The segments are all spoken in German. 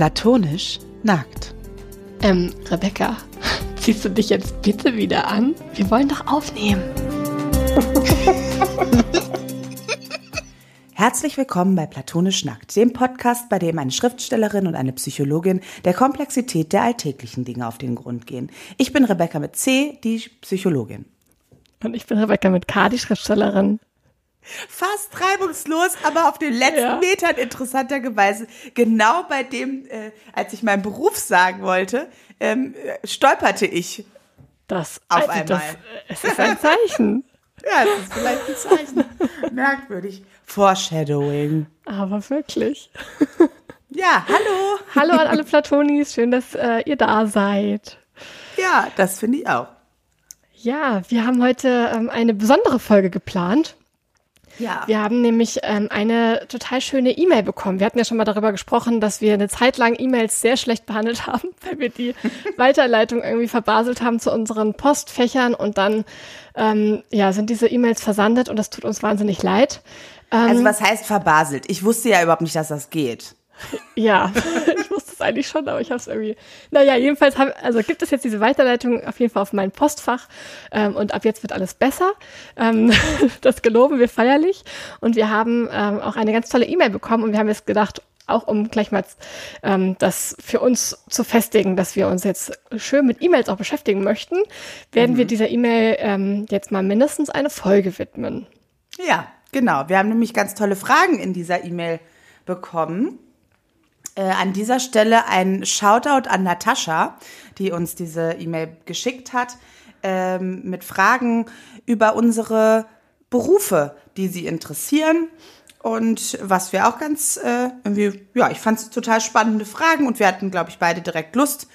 Platonisch nackt. Ähm, Rebecca, ziehst du dich jetzt bitte wieder an? Wir wollen doch aufnehmen. Herzlich willkommen bei Platonisch Nackt, dem Podcast, bei dem eine Schriftstellerin und eine Psychologin der Komplexität der alltäglichen Dinge auf den Grund gehen. Ich bin Rebecca mit C, die Psychologin. Und ich bin Rebecca mit K, die Schriftstellerin. Fast reibungslos, aber auf den letzten Ja. Metern interessanterweise, genau bei dem, äh, als ich meinen Beruf sagen wollte, ähm, äh, stolperte ich. Das, Auf also das, einmal. es ist ein Zeichen. Ja, das ist vielleicht ein Zeichen. Merkwürdig. Foreshadowing. Aber wirklich. Ja, hallo. Hallo an alle Platonis, schön, dass äh, ihr da seid. Ja, das finde ich auch. Ja, wir haben heute ähm, eine besondere Folge geplant. Ja. Wir haben nämlich ähm, eine total schöne E-Mail bekommen. Wir hatten ja schon mal darüber gesprochen, dass wir eine Zeit lang E-Mails sehr schlecht behandelt haben, weil wir die Weiterleitung irgendwie verbaselt haben zu unseren Postfächern und dann ähm, ja, sind diese E-Mails versandet und das tut uns wahnsinnig leid. Ähm, Also was heißt verbaselt? Ich wusste ja überhaupt nicht, dass das geht. Ja, ich es eigentlich schon, aber ich habe es irgendwie. Naja, jedenfalls haben, also gibt es jetzt diese Weiterleitung auf jeden Fall auf mein Postfach ähm, und ab jetzt wird alles besser. Ähm, das geloben wir feierlich und wir haben ähm, auch eine ganz tolle E-Mail bekommen und wir haben jetzt gedacht, auch um gleich mal ähm, das für uns zu festigen, dass wir uns jetzt schön mit E-Mails auch beschäftigen möchten, werden wir dieser E-Mail ähm, jetzt mal mindestens eine Folge widmen. Ja, genau. Wir haben nämlich ganz tolle Fragen in dieser E-Mail bekommen. Äh, an dieser Stelle ein Shoutout an Natascha, die uns diese E-Mail geschickt hat, ähm, mit Fragen über unsere Berufe, die sie interessieren. Und was wir auch ganz äh, irgendwie, ja, ich fand es total spannende Fragen und wir hatten, glaube ich, beide direkt Lust,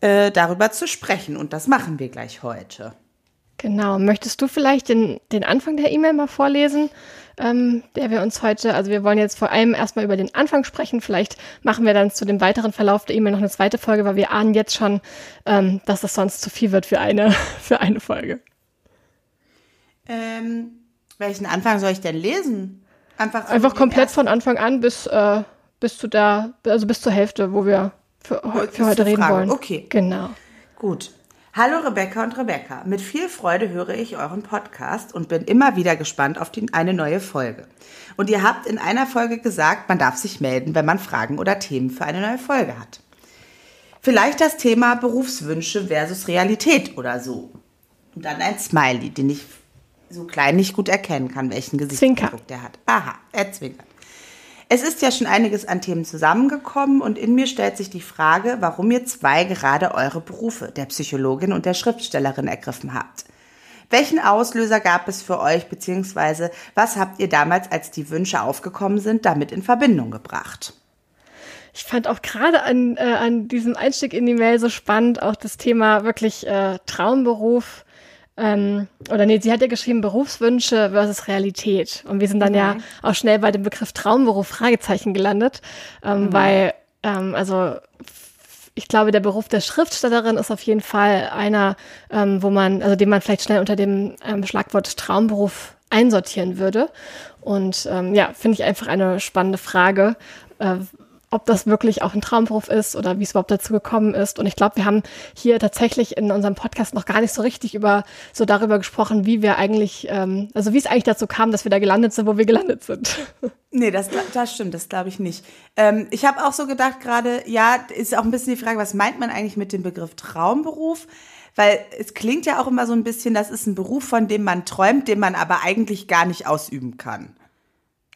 äh, darüber zu sprechen. Und das machen wir gleich heute. Genau. Möchtest du vielleicht den, den Anfang der E-Mail mal vorlesen, ähm, der wir uns heute, also wir wollen jetzt vor allem erstmal über den Anfang sprechen. Vielleicht machen wir dann zu dem weiteren Verlauf der E-Mail noch eine zweite Folge, weil wir ahnen jetzt schon, ähm, dass das sonst zu viel wird für eine, für eine Folge. Ähm, welchen Anfang soll ich denn lesen? Einfach, so Einfach komplett von Anfang an bis, äh, bis zu der, also bis zur Hälfte, wo wir für, für heute reden Frage. wollen. Okay. Genau. Gut. Hallo Rebecca und Rebecca. Mit viel Freude höre ich euren Podcast und bin immer wieder gespannt auf die, eine neue Folge. Und ihr habt in einer Folge gesagt, man darf sich melden, wenn man Fragen oder Themen für eine neue Folge hat. Vielleicht das Thema Berufswünsche versus Realität oder so. Und dann ein Smiley, den ich so klein nicht gut erkennen kann, welchen Gesichtsausdruck Zwinker. der hat. Aha, er zwinkert. Es ist ja schon einiges an Themen zusammengekommen und in mir stellt sich die Frage, warum ihr zwei gerade eure Berufe, der Psychologin und der Schriftstellerin, ergriffen habt. Welchen Auslöser gab es für euch, beziehungsweise was habt ihr damals, als die Wünsche aufgekommen sind, damit in Verbindung gebracht? Ich fand auch gerade an, äh, an diesem Einstieg in die Mail so spannend, auch das Thema wirklich äh, Traumberuf. Ähm, oder nee, sie hat ja geschrieben Berufswünsche versus Realität. Und wir sind dann ja auch schnell bei dem Begriff Traumberuf Fragezeichen gelandet, ähm, weil, ähm, also ich glaube, der Beruf der Schriftstellerin ist auf jeden Fall einer, ähm, wo man, also den man vielleicht schnell unter dem ähm, Schlagwort Traumberuf einsortieren würde. Und ähm, ja, finde ich einfach eine spannende Frage, äh, ob das wirklich auch ein Traumberuf ist oder wie es überhaupt dazu gekommen ist. Und ich glaube, wir haben hier tatsächlich in unserem Podcast noch gar nicht so richtig über so darüber gesprochen, wie wir eigentlich, ähm, also wie es eigentlich dazu kam, dass wir da gelandet sind, wo wir gelandet sind. Nee, das, das stimmt, das glaube ich nicht. Ähm, ich habe auch so gedacht gerade, ja, ist auch ein bisschen die Frage, was meint man eigentlich mit dem Begriff Traumberuf? Weil es klingt ja auch immer so ein bisschen, das ist ein Beruf, von dem man träumt, den man aber eigentlich gar nicht ausüben kann.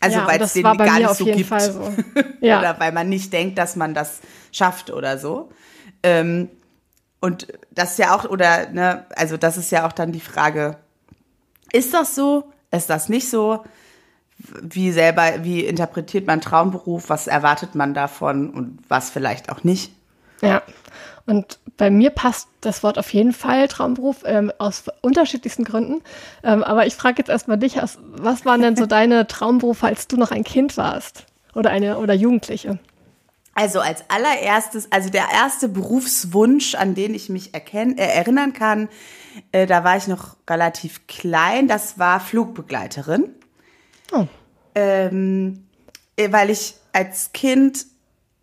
Also Ja, weil es den gar nicht so gibt. So. Ja. oder weil man nicht denkt, dass man das schafft oder so. Ähm, und das ist ja auch, oder, ne, also das ist ja auch dann die Frage, ist das so? Ist das nicht so? Wie selber, wie interpretiert man Traumberuf? Was erwartet man davon und was vielleicht auch nicht? Ja. Und bei mir passt das Wort auf jeden Fall Traumberuf ähm, aus unterschiedlichsten Gründen. Ähm, aber ich frage jetzt erstmal dich, was waren denn so deine Traumberufe, als du noch ein Kind warst? Oder eine oder Jugendliche? Also als allererstes, also der erste Berufswunsch, an den ich mich erkenn, äh, erinnern kann, äh, da war ich noch relativ klein, das war Flugbegleiterin. Oh. Ähm, äh, weil ich als Kind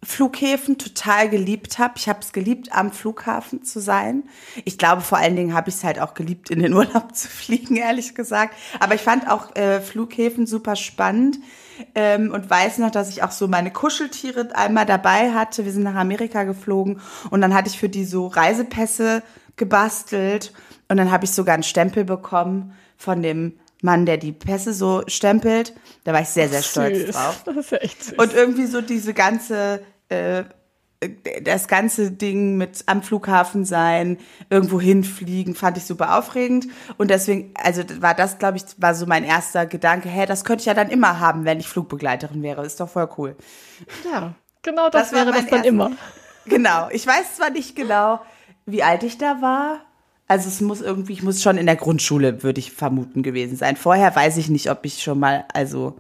Flughäfen total geliebt habe. Ich habe es geliebt, am Flughafen zu sein. Ich glaube, vor allen Dingen habe ich es halt auch geliebt, in den Urlaub zu fliegen, ehrlich gesagt. Aber ich fand auch äh, Flughäfen super spannend ähm, und weiß noch, dass ich auch so meine Kuscheltiere einmal dabei hatte. Wir sind nach Amerika geflogen und dann hatte ich für die so Reisepässe gebastelt und dann habe ich sogar einen Stempel bekommen von dem Mann, der die Pässe so stempelt. Da war ich sehr, sehr stolz Süß. drauf. Das ist ja echt süß. Und irgendwie so diese ganze, äh, das ganze Ding mit am Flughafen sein, irgendwo hinfliegen, fand ich super aufregend. Und deswegen, also war das, glaube ich, war so mein erster Gedanke, hä, das könnte ich ja dann immer haben, wenn ich Flugbegleiterin wäre. Ist doch voll cool. ja, genau das, Das wäre das dann erster- immer. Genau. Ich weiß zwar nicht genau, wie alt ich da war. Also es muss irgendwie, ich muss schon in der Grundschule, würde ich vermuten, gewesen sein. Vorher weiß ich nicht, ob ich schon mal, also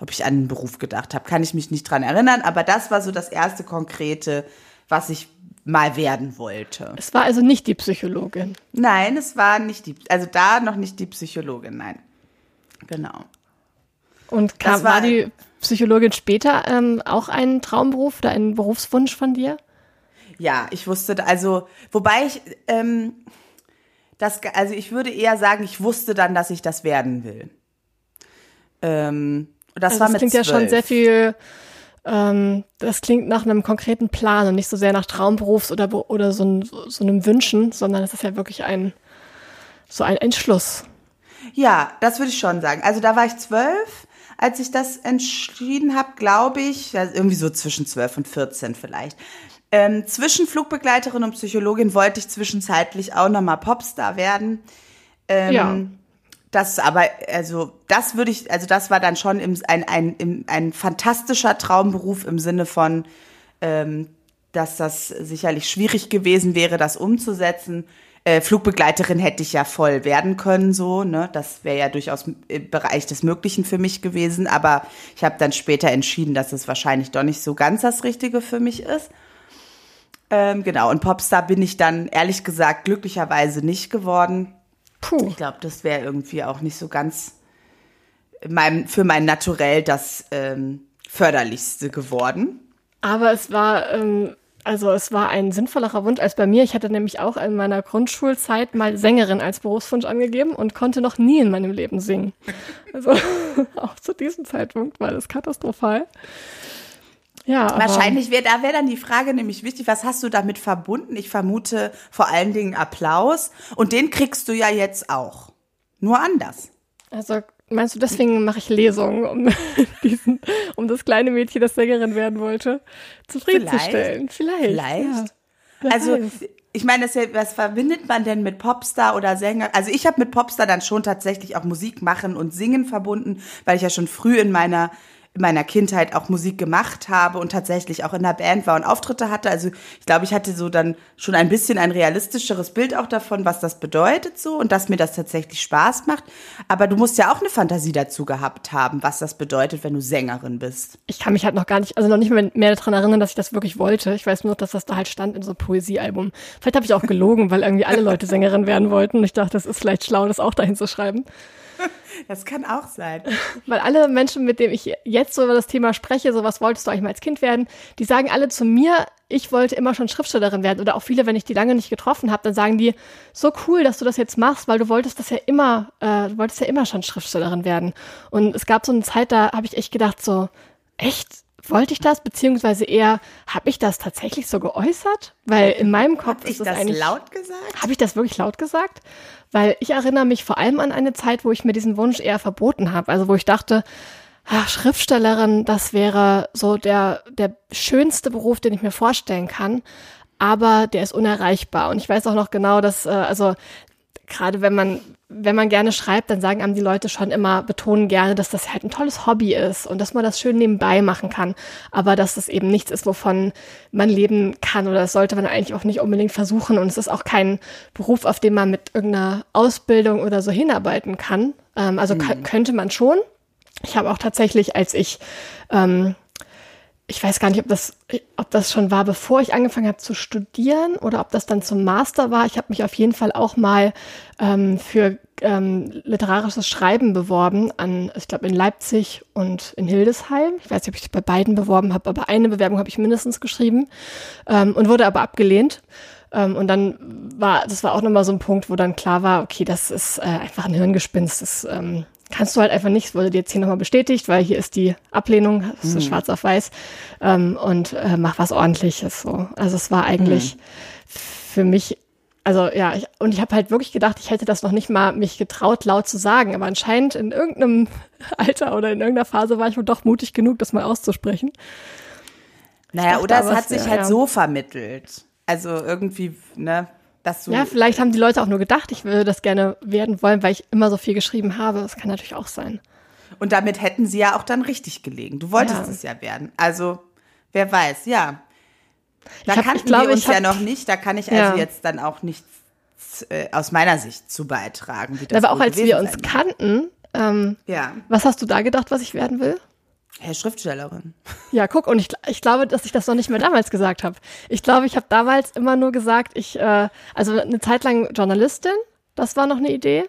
ob ich an einen Beruf gedacht habe. Kann ich mich nicht dran erinnern. Aber das war so das erste konkrete, was ich mal werden wollte. Es war also nicht die Psychologin. Nein, es war nicht die, also da noch nicht die Psychologin, nein. Genau. Und kam, war, war- die Psychologin später ähm, auch ein Traumberuf oder ein Berufswunsch von dir? Ja, ich wusste, also, wobei ich, ähm, das, also ich würde eher sagen, ich wusste dann, dass ich das werden will. Ähm, das Also war das klingt ja schon 12. sehr viel, ähm, das klingt nach einem konkreten Plan und nicht so sehr nach Traumberufs- oder, oder so, ein, so einem Wünschen, sondern es ist ja wirklich ein, so ein Entschluss. Ja, das würde ich schon sagen. Also da war ich zwölf, als ich das entschieden habe, glaube ich, ja, irgendwie so zwischen zwölf und 14 vielleicht. Ähm, zwischen Flugbegleiterin und Psychologin wollte ich zwischenzeitlich auch nochmal Popstar werden. Ähm, Ja. Das aber, also das würde ich, also das war dann schon im, ein, ein, im, ein fantastischer Traumberuf im Sinne von, ähm, dass das sicherlich schwierig gewesen wäre, das umzusetzen. Äh, Flugbegleiterin hätte ich ja voll werden können, so, ne? Das wäre ja durchaus im Bereich des Möglichen für mich gewesen. Aber ich habe dann später entschieden, dass es wahrscheinlich doch nicht so ganz das Richtige für mich ist. Ähm, genau, und Popstar bin ich dann ehrlich gesagt glücklicherweise nicht geworden. Puh. Ich glaube, das wäre irgendwie auch nicht so ganz meinem, für mein Naturell das ähm, förderlichste geworden. Aber es war, ähm, also es war ein sinnvollerer Wunsch als bei mir. Ich hatte nämlich auch in meiner Grundschulzeit mal Sängerin als Berufswunsch angegeben und konnte noch nie in meinem Leben singen. Also auch zu diesem Zeitpunkt war das katastrophal. Ja, Wahrscheinlich wäre, da wäre dann die Frage nämlich wichtig, was hast du damit verbunden? Ich vermute vor allen Dingen Applaus. Und den kriegst du ja jetzt auch. Nur anders. Also meinst du, deswegen mache ich Lesungen, um diesen, um das kleine Mädchen, das Sängerin werden wollte, zufriedenzustellen? Vielleicht. Vielleicht. Ja. Also, ich meine, das was verbindet man denn mit Popstar oder Sänger? Also ich habe mit Popstar dann schon tatsächlich auch Musik machen und singen verbunden, weil ich ja schon früh in meiner in meiner Kindheit auch Musik gemacht habe und tatsächlich auch in der Band war und Auftritte hatte. Also ich glaube, ich hatte so dann schon ein bisschen ein realistischeres Bild auch davon, was das bedeutet so und dass mir das tatsächlich Spaß macht. Aber du musst ja auch eine Fantasie dazu gehabt haben, was das bedeutet, wenn du Sängerin bist. ich kann mich halt noch gar nicht, also noch nicht mehr, mehr daran erinnern, dass ich das wirklich wollte. Ich weiß nur, dass das da halt stand in so einem Poesiealbum. Vielleicht habe ich auch gelogen, weil irgendwie alle Leute Sängerin werden wollten. Und ich dachte, das ist vielleicht schlau, das auch dahin zu schreiben. Das kann auch sein. Weil alle Menschen, mit denen ich jetzt so über das Thema spreche, so was wolltest du eigentlich mal als Kind werden, die sagen alle zu mir, ich wollte immer schon Schriftstellerin werden. Oder auch viele, wenn ich die lange nicht getroffen habe, dann sagen die, so cool, dass du das jetzt machst, weil du wolltest das ja immer, äh, du wolltest ja immer schon Schriftstellerin werden. Und es gab so eine Zeit, da habe ich echt gedacht, so, echt? Wollte ich das? Beziehungsweise eher, habe ich das tatsächlich so geäußert? Weil in meinem Kopf Hab ist es das eigentlich. laut gesagt? Habe ich das wirklich laut gesagt? Weil ich erinnere mich vor allem an eine Zeit, wo ich mir diesen Wunsch eher verboten habe. Also wo ich dachte, ach, Schriftstellerin, das wäre so der, der schönste Beruf, den ich mir vorstellen kann. Aber der ist unerreichbar. Und ich weiß auch noch genau, dass, äh, also gerade wenn man, wenn man gerne schreibt, dann sagen einem die Leute schon immer, betonen gerne, dass das halt ein tolles Hobby ist und dass man das schön nebenbei machen kann. Aber dass das eben nichts ist, wovon man leben kann oder das sollte man eigentlich auch nicht unbedingt versuchen. Und es ist auch kein Beruf, auf den man mit irgendeiner Ausbildung oder so hinarbeiten kann. Ähm, also ka- könnte man schon. Ich habe auch tatsächlich, als ich ähm, ich weiß gar nicht, ob das, ob das schon war, bevor ich angefangen habe zu studieren oder ob das dann zum Master war. Ich habe mich auf jeden Fall auch mal ähm, für ähm, literarisches Schreiben beworben an, ich glaube in Leipzig und in Hildesheim. Ich weiß nicht, ob ich bei beiden beworben habe, aber eine Bewerbung habe ich mindestens geschrieben ähm, und wurde aber abgelehnt. Ähm, und dann war, das war auch nochmal so ein Punkt, wo dann klar war, okay, das ist äh, einfach ein Hirngespinst. Das ähm, kannst du halt einfach nicht, wurde dir jetzt hier nochmal bestätigt, weil hier ist die Ablehnung, das ist hm. schwarz auf weiß, ähm, und äh, mach was ordentliches. So. Also es war eigentlich hm. für mich, also ja, ich, und ich habe halt wirklich gedacht, ich hätte das noch nicht mal mich getraut, laut zu sagen, aber anscheinend in irgendeinem Alter oder in irgendeiner Phase war ich wohl doch mutig genug, das mal auszusprechen. Naja, dachte, oder es hat sich ja, halt ja. so vermittelt. Also irgendwie, ne, dass du. Ja, vielleicht haben die Leute auch nur gedacht, ich würde das gerne werden wollen, weil ich immer so viel geschrieben habe. Das kann natürlich auch sein. Und damit hätten sie ja auch dann richtig gelegen. Du wolltest ja. es ja werden. Also, wer weiß, ja. Da hab, kannten glaube, wir uns hab, ja noch nicht. Da kann ich also ja. jetzt dann auch nichts äh, aus meiner Sicht zu beitragen. Wie das Aber auch als wir uns kannten, ähm, ja. was hast du da gedacht, was ich werden will? Herr Schriftstellerin. Ja, guck, und ich, ich glaube, dass ich das noch nicht mehr damals gesagt habe. Ich glaube, ich habe damals immer nur gesagt, ich, äh, also eine Zeit lang Journalistin, das war noch eine Idee.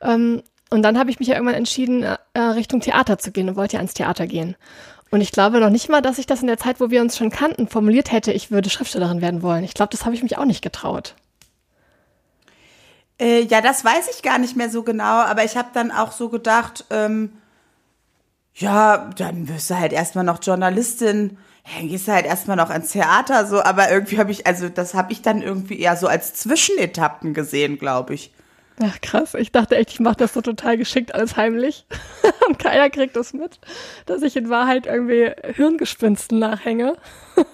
Ähm, und dann habe ich mich ja irgendwann entschieden, äh, Richtung Theater zu gehen und wollte ja ans Theater gehen. Und ich glaube noch nicht mal, dass ich das in der Zeit, wo wir uns schon kannten, formuliert hätte, ich würde Schriftstellerin werden wollen. Ich glaube, das habe ich mich auch nicht getraut. Äh, ja, das weiß ich gar nicht mehr so genau, aber ich habe dann auch so gedacht, ähm, ja, dann wirst du halt erstmal noch Journalistin, dann gehst du halt erstmal noch ins Theater, so, aber irgendwie habe ich, also das habe ich dann irgendwie eher so als Zwischenetappen gesehen, glaube ich. Ach krass, ich dachte echt, ich mache das so total geschickt alles heimlich und keiner kriegt das mit, dass ich in Wahrheit irgendwie Hirngespinsten nachhänge.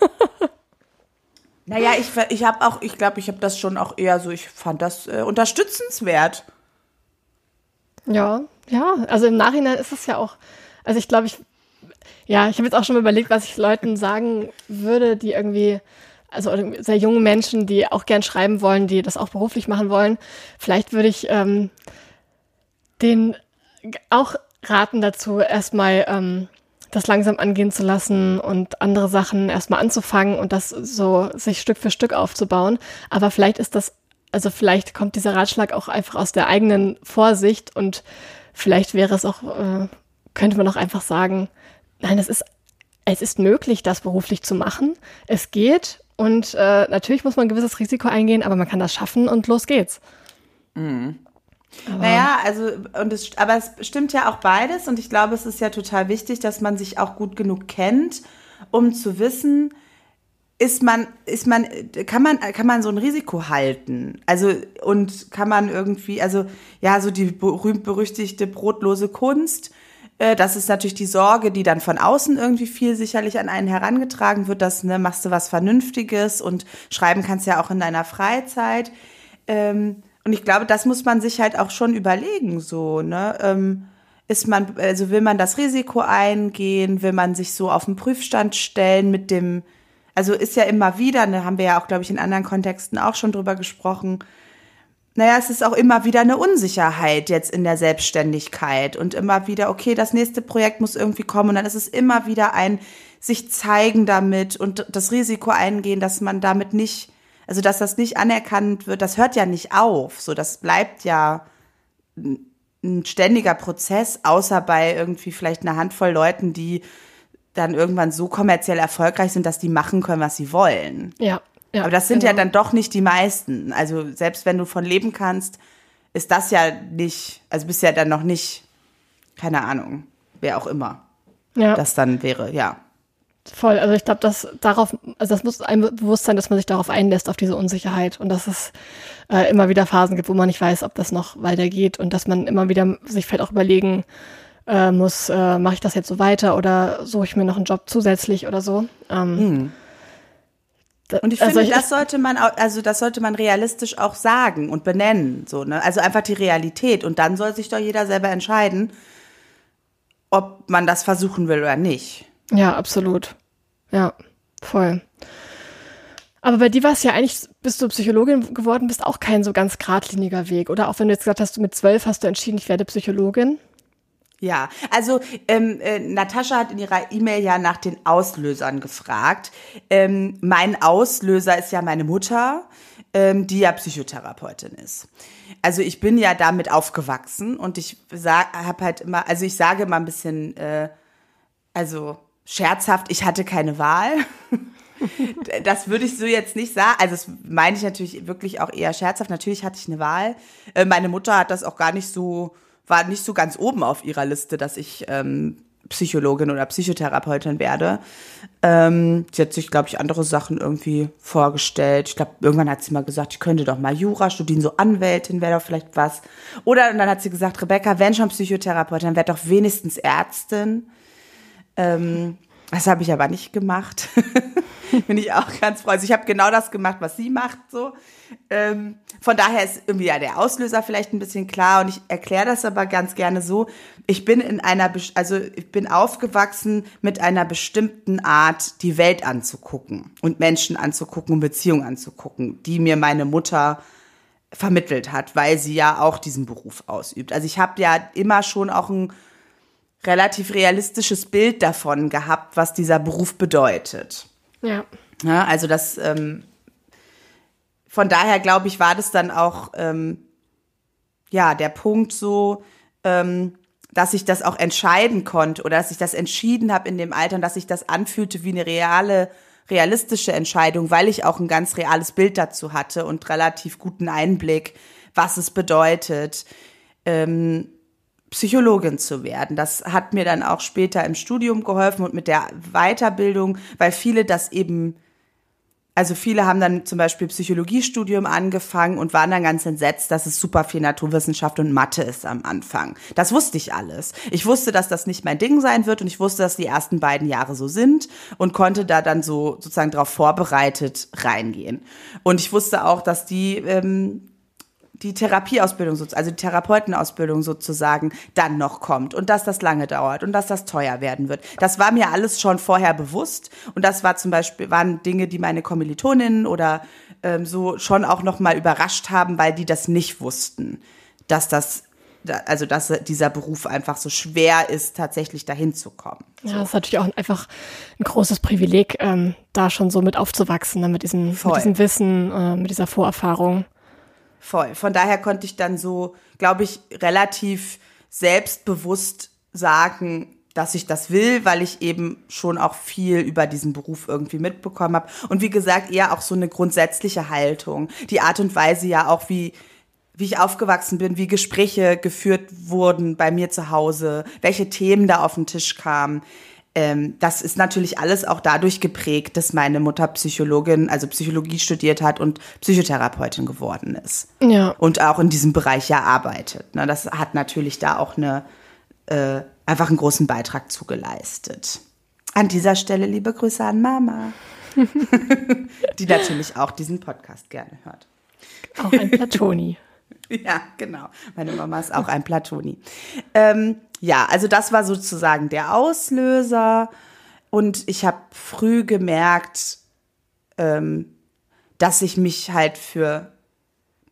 naja, ich, ich habe auch, ich glaube, ich habe das schon auch eher so, ich fand das äh, unterstützenswert. Ja, ja, also im Nachhinein ist es ja auch, also ich glaube, ich, ja, ich habe jetzt auch schon mal überlegt, was ich Leuten sagen würde, die irgendwie, also sehr junge Menschen, die auch gern schreiben wollen, die das auch beruflich machen wollen. Vielleicht würde ich ähm, den auch raten dazu, erstmal ähm, das langsam angehen zu lassen und andere Sachen erstmal anzufangen und das so sich Stück für Stück aufzubauen. Aber vielleicht ist das, also vielleicht kommt dieser Ratschlag auch einfach aus der eigenen Vorsicht und vielleicht wäre es auch äh, könnte man auch einfach sagen, nein, es ist, es ist möglich, das beruflich zu machen. Es geht und äh, natürlich muss man ein gewisses Risiko eingehen, aber man kann das schaffen und los geht's. Mhm. Aber naja, also, und es, aber es stimmt ja auch beides und ich glaube, es ist ja total wichtig, dass man sich auch gut genug kennt, um zu wissen, ist man, ist man, kann man, kann man so ein Risiko halten? Also, und kann man irgendwie, also, ja, so die berühmt-berüchtigte brotlose Kunst, äh, das ist natürlich die Sorge, die dann von außen irgendwie viel sicherlich an einen herangetragen wird, dass, ne, machst du was Vernünftiges und schreiben kannst ja auch in deiner Freizeit. Ähm, und ich glaube, das muss man sich halt auch schon überlegen, so, ne? Ähm, ist man, also will man das Risiko eingehen, will man sich so auf den Prüfstand stellen mit dem, also ist ja immer wieder, ne, haben wir ja auch, glaube ich, in anderen Kontexten auch schon drüber gesprochen, naja, es ist auch immer wieder eine Unsicherheit jetzt in der Selbstständigkeit und immer wieder, okay, das nächste Projekt muss irgendwie kommen und dann ist es immer wieder ein sich zeigen damit und das Risiko eingehen, dass man damit nicht, also dass das nicht anerkannt wird, das hört ja nicht auf, so das bleibt ja ein ständiger Prozess, außer bei irgendwie vielleicht einer Handvoll Leuten, die dann irgendwann so kommerziell erfolgreich sind, dass die machen können, was sie wollen. Ja, ja, Aber das sind genau. ja dann doch nicht die meisten. Also selbst wenn du von leben kannst, ist das ja nicht, also bist ja dann noch nicht, keine Ahnung, wer auch immer ja. das dann wäre, ja. Voll, also ich glaube, dass darauf, also das muss einem bewusst sein, dass man sich darauf einlässt, auf diese Unsicherheit und dass es äh, immer wieder Phasen gibt, wo man nicht weiß, ob das noch weitergeht und dass man immer wieder sich vielleicht auch überlegen äh, muss, äh, mache ich das jetzt so weiter oder suche ich mir noch einen Job zusätzlich oder so. Ähm, hm. Und ich also finde, das sollte man auch, also das sollte man realistisch auch sagen und benennen, so, ne? Also einfach die Realität. Und dann soll sich doch jeder selber entscheiden, ob man das versuchen will oder nicht. Ja, absolut. Ja, voll. Aber bei dir war es ja eigentlich, bist du Psychologin geworden, bist auch kein so ganz geradliniger Weg, oder? Auch wenn du jetzt gesagt hast, du mit zwölf hast du entschieden, ich werde Psychologin. Ja, also ähm, äh, Natascha hat in ihrer E-Mail ja nach den Auslösern gefragt. Ähm, mein Auslöser ist ja meine Mutter, ähm, die ja Psychotherapeutin ist. Also ich bin ja damit aufgewachsen und ich habe halt immer, also ich sage immer ein bisschen, äh, also scherzhaft, ich hatte keine Wahl. das würde ich so jetzt nicht sagen. Also das meine ich natürlich wirklich auch eher scherzhaft. Natürlich hatte ich eine Wahl. Äh, meine Mutter hat das auch gar nicht so war nicht so ganz oben auf ihrer Liste, dass ich ähm, Psychologin oder Psychotherapeutin werde. Ähm, sie hat sich, glaube ich, andere Sachen irgendwie vorgestellt. Ich glaube, irgendwann hat sie mal gesagt, ich könnte doch mal Jura studieren, so Anwältin wäre doch vielleicht was. Oder und dann hat sie gesagt, Rebecca, wenn schon Psychotherapeutin, werd doch wenigstens Ärztin. Ähm, das habe ich aber nicht gemacht. Bin ich auch ganz froh. Also ich habe genau das gemacht, was sie macht. So. Ähm, von daher ist irgendwie ja der Auslöser vielleicht ein bisschen klar und ich erkläre das aber ganz gerne so. Ich bin in einer, also ich bin aufgewachsen mit einer bestimmten Art, die Welt anzugucken und Menschen anzugucken und Beziehungen anzugucken, die mir meine Mutter vermittelt hat, weil sie ja auch diesen Beruf ausübt. Also ich habe ja immer schon auch ein relativ realistisches Bild davon gehabt, was dieser Beruf bedeutet. Ja. ja also das, ähm, von daher glaube ich, war das dann auch, ähm, ja, der Punkt so, ähm, dass ich das auch entscheiden konnte oder dass ich das entschieden habe in dem Alter und dass sich das anfühlte wie eine reale, realistische Entscheidung, weil ich auch ein ganz reales Bild dazu hatte und relativ guten Einblick, was es bedeutet. Ähm, Psychologin zu werden. Das hat mir dann auch später im Studium geholfen und mit der Weiterbildung, weil viele das eben, also viele haben dann zum Beispiel Psychologiestudium angefangen und waren dann ganz entsetzt, dass es super viel Naturwissenschaft und Mathe ist am Anfang. Das wusste ich alles. Ich wusste, dass das nicht mein Ding sein wird und ich wusste, dass die ersten beiden Jahre so sind und konnte da dann so sozusagen darauf vorbereitet reingehen. Und ich wusste auch, dass die ähm, die Therapieausbildung, also die Therapeutenausbildung sozusagen dann noch kommt und dass das lange dauert und dass das teuer werden wird. Das war mir alles schon vorher bewusst und das war zum Beispiel, waren Dinge, die meine Kommilitoninnen oder ähm, so schon auch noch mal überrascht haben, weil die das nicht wussten, dass das also dass dieser Beruf einfach so schwer ist, tatsächlich dahin zu kommen. Ja, das ist natürlich auch einfach ein großes Privileg, ähm, da schon so mit aufzuwachsen, ne, mit, diesem, mit diesem Wissen, äh, mit dieser Vorerfahrung. Voll. Von daher konnte ich dann so, glaube ich, relativ selbstbewusst sagen, dass ich das will, weil ich eben schon auch viel über diesen Beruf irgendwie mitbekommen habe. Und wie gesagt, eher auch so eine grundsätzliche Haltung. Die Art und Weise ja auch, wie, wie ich aufgewachsen bin, wie Gespräche geführt wurden bei mir zu Hause, welche Themen da auf den Tisch kamen ähm, das ist natürlich alles auch dadurch geprägt, dass meine Mutter Psychologin, also Psychologie studiert hat und Psychotherapeutin geworden ist. Ja. Und auch in diesem Bereich ja arbeitet. Ne, das hat natürlich da auch eine, äh, einfach einen großen Beitrag zugeleistet. An dieser Stelle liebe Grüße an Mama, die natürlich auch diesen Podcast gerne hört. Auch ein Platoni. ja, genau. Meine Mama ist auch ein Platoni. Ähm, ja, also das war sozusagen der Auslöser. Und ich habe früh gemerkt, ähm, dass ich mich halt für,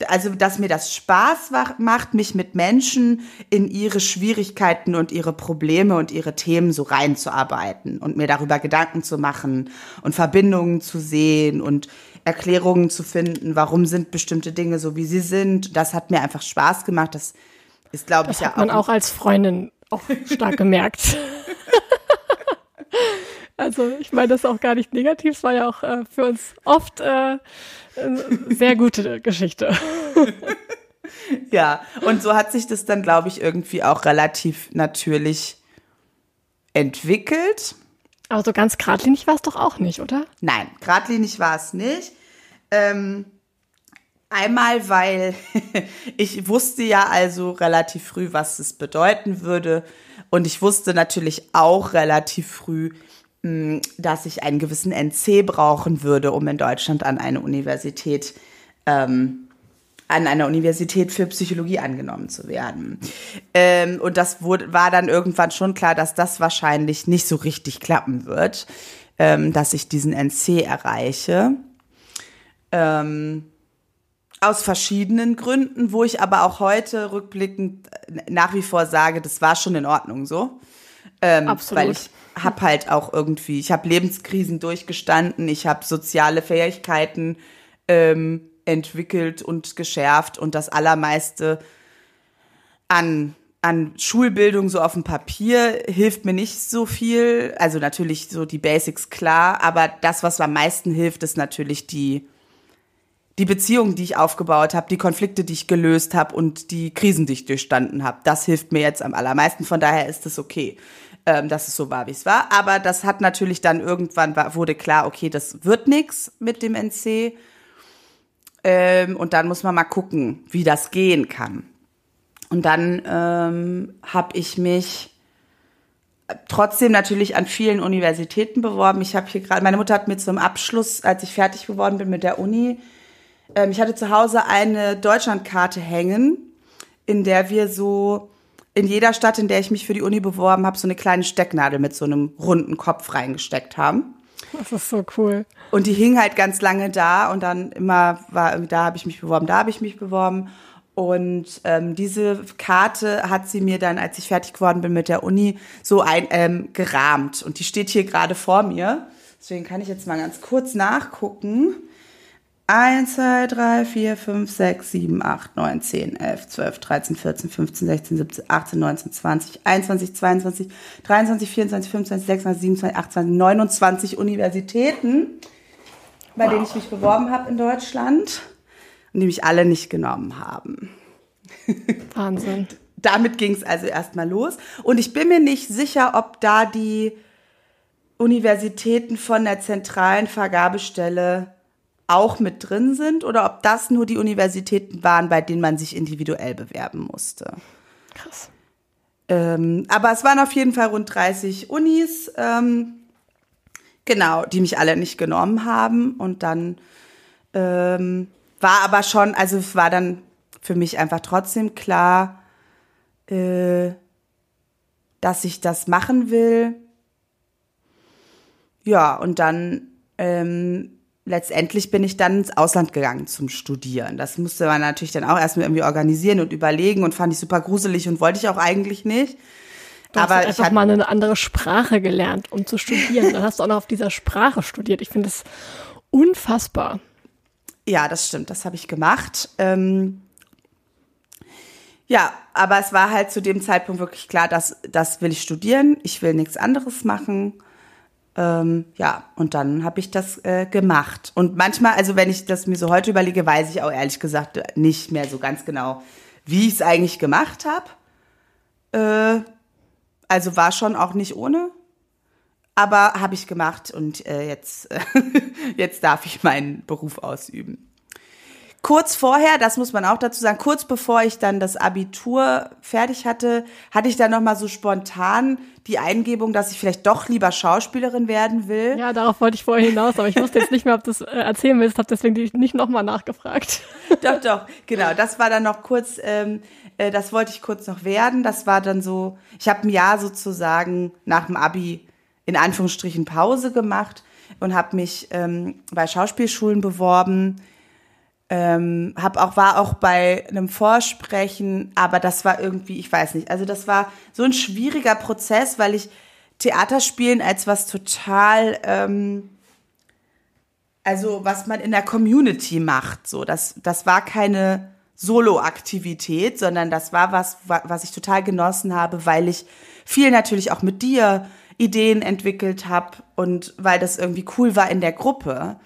also dass mir das Spaß macht, mich mit Menschen in ihre Schwierigkeiten und ihre Probleme und ihre Themen so reinzuarbeiten und mir darüber Gedanken zu machen und Verbindungen zu sehen und Erklärungen zu finden, warum sind bestimmte Dinge so, wie sie sind. Das hat mir einfach Spaß gemacht. Das ist, glaube ich, ja auch. Man auch als Freundin auch stark gemerkt. also ich meine das auch gar nicht negativ, es war ja auch äh, für uns oft äh, eine sehr gute Geschichte. ja, und so hat sich das dann, glaube ich, irgendwie auch relativ natürlich entwickelt. Aber so ganz geradlinig war es doch auch nicht, oder? Nein, geradlinig war es nicht. Ähm, Einmal, weil ich wusste ja also relativ früh, was es bedeuten würde. Und ich wusste natürlich auch relativ früh, hm, dass ich einen gewissen NC brauchen würde, um in Deutschland an eine Universität, ähm, an einer Universität für Psychologie angenommen zu werden. Ähm, und das wurde, war dann irgendwann schon klar, dass das wahrscheinlich nicht so richtig klappen wird, ähm, dass ich diesen NC erreiche. Ähm, aus verschiedenen Gründen, wo ich aber auch heute rückblickend nach wie vor sage, das war schon in Ordnung so. Ähm, Absolut. Weil ich habe halt auch irgendwie, ich habe Lebenskrisen durchgestanden, ich habe soziale Fähigkeiten ähm, entwickelt und geschärft und das Allermeiste an an Schulbildung so auf dem Papier hilft mir nicht so viel. Also natürlich so die Basics klar, aber das, was am meisten hilft, ist natürlich die die Beziehungen, die ich aufgebaut habe, die Konflikte, die ich gelöst habe und die Krisen, die ich durchstanden habe. Das hilft mir jetzt am allermeisten. Von daher ist es okay, ähm, dass es so war, wie es war. Aber das hat natürlich dann irgendwann war, wurde klar, okay, das wird nix mit dem NC. Ähm, und dann muss man mal gucken, wie das gehen kann. Und dann ähm, habe ich mich trotzdem natürlich an vielen Universitäten beworben. Ich habe hier gerade, meine Mutter hat mir zum Abschluss, als ich fertig geworden bin mit der Uni, ähm, ich hatte zu Hause eine Deutschlandkarte hängen, in der wir so in jeder Stadt, in der ich mich für die Uni beworben habe, so eine kleine Stecknadel mit so einem runden Kopf reingesteckt haben. Das ist so cool. Und die hing halt ganz lange da und dann immer war, da habe ich mich beworben, da habe ich mich beworben. Und ähm, diese Karte hat sie mir dann, als ich fertig geworden bin mit der Uni, so ein, ähm, gerahmt. Und die steht hier gerade vor mir. Deswegen kann ich jetzt mal ganz kurz nachgucken. 1, 2, 3, 4, 5, 6, 7, 8, 9, 10, 11, 12, 13, 14, 15, 16, 17, 18, 19, 20, 21, 22, 23, 24, 25, 26, 27, 28, 29 Universitäten, bei wow. denen ich mich beworben habe in Deutschland und die mich alle nicht genommen haben. Wahnsinn. Damit ging es also erstmal los. Und ich bin mir nicht sicher, ob da die Universitäten von der zentralen Vergabestelle auch mit drin sind oder ob das nur die Universitäten waren, bei denen man sich individuell bewerben musste. Krass. Ähm, aber es waren auf jeden Fall rund 30 Unis, ähm, genau, die mich alle nicht genommen haben. Und dann ähm, war aber schon, also es war dann für mich einfach trotzdem klar, äh, dass ich das machen will. Ja, und dann ähm, letztendlich bin ich dann ins Ausland gegangen zum Studieren. Das musste man natürlich dann auch erstmal irgendwie organisieren und überlegen und fand ich super gruselig und wollte ich auch eigentlich nicht. Du hast aber einfach mal eine andere Sprache gelernt, um zu studieren. Dann hast du auch noch auf dieser Sprache studiert. Ich finde das unfassbar. Ja, das stimmt. Das habe ich gemacht. Ähm ja, aber es war halt zu dem Zeitpunkt wirklich klar, dass das will ich studieren. Ich will nichts anderes machen. Ähm, ja, und dann habe ich das äh, gemacht. Und manchmal, also wenn ich das mir so heute überlege, weiß ich auch ehrlich gesagt nicht mehr so ganz genau, wie ich es eigentlich gemacht habe. Äh, also war schon auch nicht ohne. Aber habe ich gemacht und äh, jetzt, jetzt darf ich meinen Beruf ausüben kurz vorher, das muss man auch dazu sagen, kurz bevor ich dann das Abitur fertig hatte, hatte ich dann noch mal so spontan die Eingebung, dass ich vielleicht doch lieber Schauspielerin werden will. Ja, darauf wollte ich vorher hinaus, aber ich wusste jetzt nicht mehr, ob du das äh, erzählen willst, habe deswegen nicht noch mal nachgefragt. Doch, doch, genau. Das war dann noch kurz, ähm, äh, das wollte ich kurz noch werden. Das war dann so, ich habe ein Jahr sozusagen nach dem Abi in Anführungsstrichen Pause gemacht und habe mich ähm, bei Schauspielschulen beworben ähm, hab auch war auch bei einem Vorsprechen, aber das war irgendwie, ich weiß nicht, also das war so ein schwieriger Prozess, weil ich Theaterspielen als was total, ähm, also was man in der Community macht, so das das war keine Solo-Aktivität, sondern das war was, was ich total genossen habe, weil ich viel natürlich auch mit dir Ideen entwickelt habe und weil das irgendwie cool war in der Gruppe.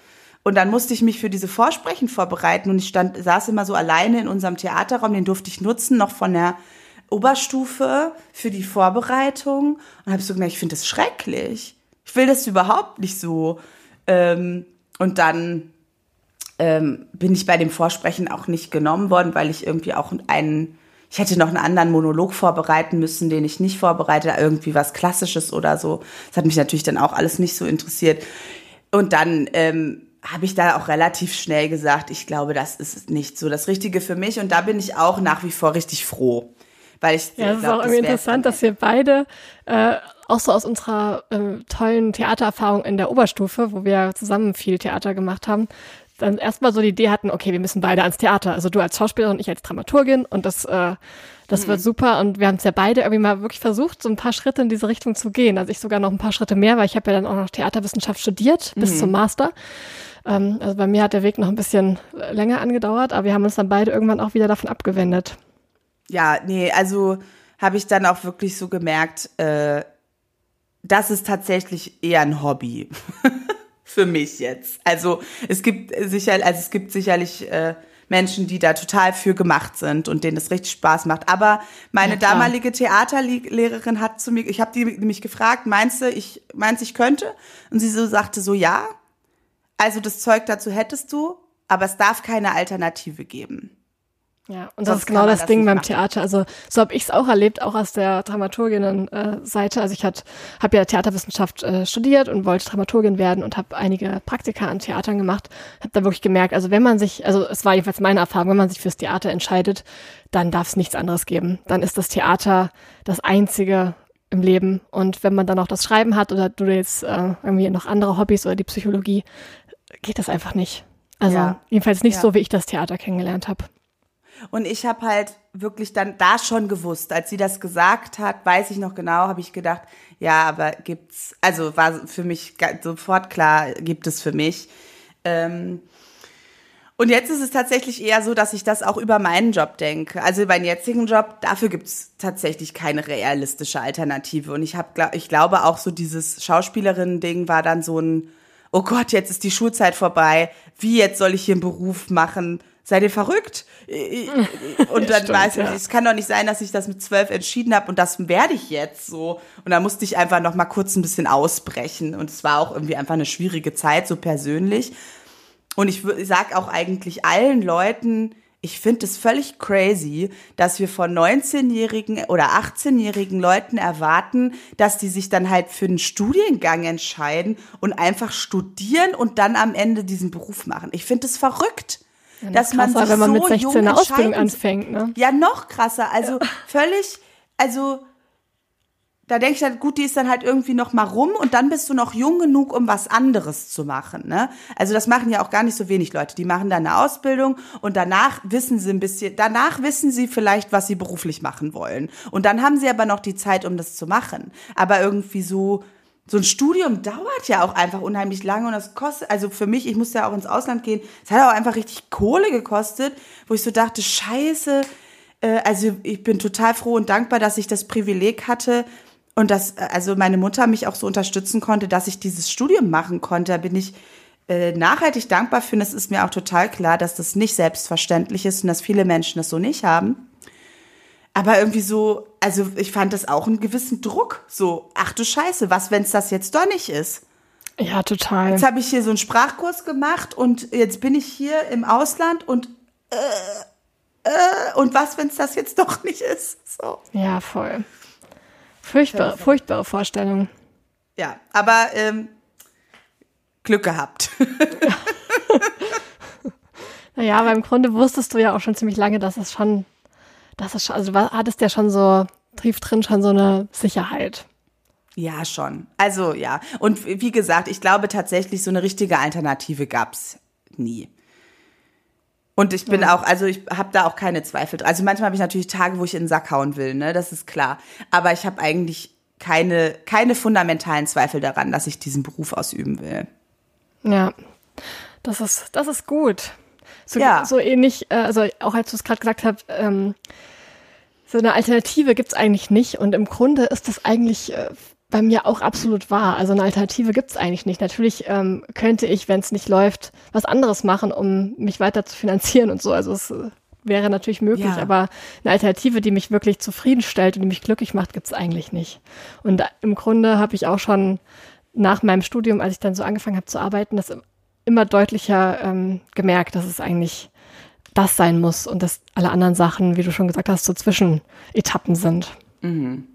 Und dann musste ich mich für diese Vorsprechen vorbereiten und ich stand, saß immer so alleine in unserem Theaterraum, den durfte ich nutzen, noch von der Oberstufe für die Vorbereitung und habe so gemerkt, ich finde das schrecklich. Ich will das überhaupt nicht so. Ähm, und dann ähm, bin ich bei dem Vorsprechen auch nicht genommen worden, weil ich irgendwie auch einen, ich hätte noch einen anderen Monolog vorbereiten müssen, den ich nicht vorbereite, irgendwie was Klassisches oder so. Das hat mich natürlich dann auch alles nicht so interessiert. Und dann ähm, habe ich da auch relativ schnell gesagt, ich glaube, das ist nicht so das Richtige für mich. Und da bin ich auch nach wie vor richtig froh. Weil ich ja, es ist auch irgendwie interessant, dass wir beide äh, auch so aus unserer äh, tollen Theatererfahrung in der Oberstufe, wo wir zusammen viel Theater gemacht haben, dann erstmal so die Idee hatten, okay, wir müssen beide ans Theater. Also du als Schauspielerin und ich als Dramaturgin und das, äh, das mhm. wird super. Und wir haben es ja beide irgendwie mal wirklich versucht, so ein paar Schritte in diese Richtung zu gehen. Also ich sogar noch ein paar Schritte mehr, weil ich habe ja dann auch noch Theaterwissenschaft studiert bis mhm. zum Master. Ähm, also bei mir hat der Weg noch ein bisschen länger angedauert, aber wir haben uns dann beide irgendwann auch wieder davon abgewendet. Ja, nee, also habe ich dann auch wirklich so gemerkt, äh, das ist tatsächlich eher ein Hobby für mich jetzt. Also es gibt sicher, also es gibt sicherlich äh, Menschen, die da total für gemacht sind und denen das richtig Spaß macht. Aber meine ja, damalige Theaterlehrerin hat zu mir, ich habe die nämlich gefragt, meinst du, ich meinst ich könnte? Und sie so sagte so ja. Also das Zeug dazu hättest du, aber es darf keine Alternative geben. Ja, und das ist genau das, das Ding beim machen. Theater. Also so habe ich es auch erlebt, auch aus der Dramaturginnen-Seite. Äh, also ich habe ja Theaterwissenschaft äh, studiert und wollte Dramaturgin werden und habe einige Praktika an Theatern gemacht. Habe da wirklich gemerkt, also wenn man sich, also es war jedenfalls meine Erfahrung, wenn man sich fürs Theater entscheidet, dann darf es nichts anderes geben. Dann ist das Theater das einzige im Leben. Und wenn man dann auch das Schreiben hat oder du jetzt äh, irgendwie noch andere Hobbys oder die Psychologie, geht das einfach nicht. Also ja. jedenfalls nicht ja. so, wie ich das Theater kennengelernt habe. Und ich habe halt wirklich dann da schon gewusst, als sie das gesagt hat, weiß ich noch genau, habe ich gedacht, ja, aber gibt's, also war für mich sofort klar, gibt es für mich. Ähm, und jetzt ist es tatsächlich eher so, dass ich das auch über meinen Job denke. Also meinen jetzigen Job, dafür gibt's tatsächlich keine realistische Alternative. Und ich habe, ich glaube auch so dieses Schauspielerinnen-Ding war dann so ein, oh Gott, jetzt ist die Schulzeit vorbei. Wie jetzt soll ich hier einen Beruf machen? seid ihr verrückt? Und dann Stimmt, weiß ich, ja. es kann doch nicht sein, dass ich das mit zwölf entschieden habe und das werde ich jetzt so. Und da musste ich einfach noch mal kurz ein bisschen ausbrechen. Und es war auch irgendwie einfach eine schwierige Zeit, so persönlich. Und ich, ich sag auch eigentlich allen Leuten, ich finde es völlig crazy, dass wir von 19-jährigen oder 18-jährigen Leuten erwarten, dass die sich dann halt für einen Studiengang entscheiden und einfach studieren und dann am Ende diesen Beruf machen. Ich finde es verrückt. Ja, dass krasser, man sich wenn man mit 16 eine Ausbildung anfängt, ne? Ja, noch krasser. Also ja. völlig, also da denke ich halt, gut, die ist dann halt irgendwie noch mal rum und dann bist du noch jung genug, um was anderes zu machen. Ne? Also das machen ja auch gar nicht so wenig Leute. Die machen dann eine Ausbildung und danach wissen sie ein bisschen, danach wissen sie vielleicht, was sie beruflich machen wollen. Und dann haben sie aber noch die Zeit, um das zu machen. Aber irgendwie so, so ein Studium dauert ja auch einfach unheimlich lange und das kostet, also für mich, ich musste ja auch ins Ausland gehen, es hat auch einfach richtig Kohle gekostet, wo ich so dachte, scheiße, äh, also ich bin total froh und dankbar, dass ich das Privileg hatte und dass also meine Mutter mich auch so unterstützen konnte, dass ich dieses Studium machen konnte. Da bin ich äh, nachhaltig dankbar für und es ist mir auch total klar, dass das nicht selbstverständlich ist und dass viele Menschen das so nicht haben. Aber irgendwie so, also ich fand das auch einen gewissen Druck. So, ach du Scheiße, was, wenn es das jetzt doch nicht ist? Ja, total. Jetzt habe ich hier so einen Sprachkurs gemacht und jetzt bin ich hier im Ausland und äh, äh, und was, wenn es das jetzt doch nicht ist? So. Ja, voll. Furchtbare, furchtbare Vorstellung. Ja, aber ähm, Glück gehabt. naja, aber im Grunde wusstest du ja auch schon ziemlich lange, dass es schon das ist schon, also hattest ja schon so tief drin schon so eine Sicherheit. Ja, schon. Also ja. Und wie gesagt, ich glaube tatsächlich, so eine richtige Alternative gab es nie. Und ich bin ja. auch, also ich habe da auch keine Zweifel. Also manchmal habe ich natürlich Tage, wo ich in den Sack hauen will, ne? Das ist klar. Aber ich habe eigentlich keine, keine fundamentalen Zweifel daran, dass ich diesen Beruf ausüben will. Ja, das ist, das ist gut. So, ja. so ähnlich, äh, also auch als du es gerade gesagt hast, ähm, so eine Alternative gibt's eigentlich nicht. Und im Grunde ist das eigentlich äh, bei mir auch absolut wahr. Also eine Alternative gibt's eigentlich nicht. Natürlich ähm, könnte ich, wenn es nicht läuft, was anderes machen, um mich weiter zu finanzieren und so. Also es äh, wäre natürlich möglich, ja. aber eine Alternative, die mich wirklich zufriedenstellt und die mich glücklich macht, gibt's eigentlich nicht. Und im Grunde habe ich auch schon nach meinem Studium, als ich dann so angefangen habe zu arbeiten, das immer deutlicher ähm, gemerkt, dass es eigentlich das sein muss und dass alle anderen Sachen, wie du schon gesagt hast, so Zwischenetappen sind. Mhm.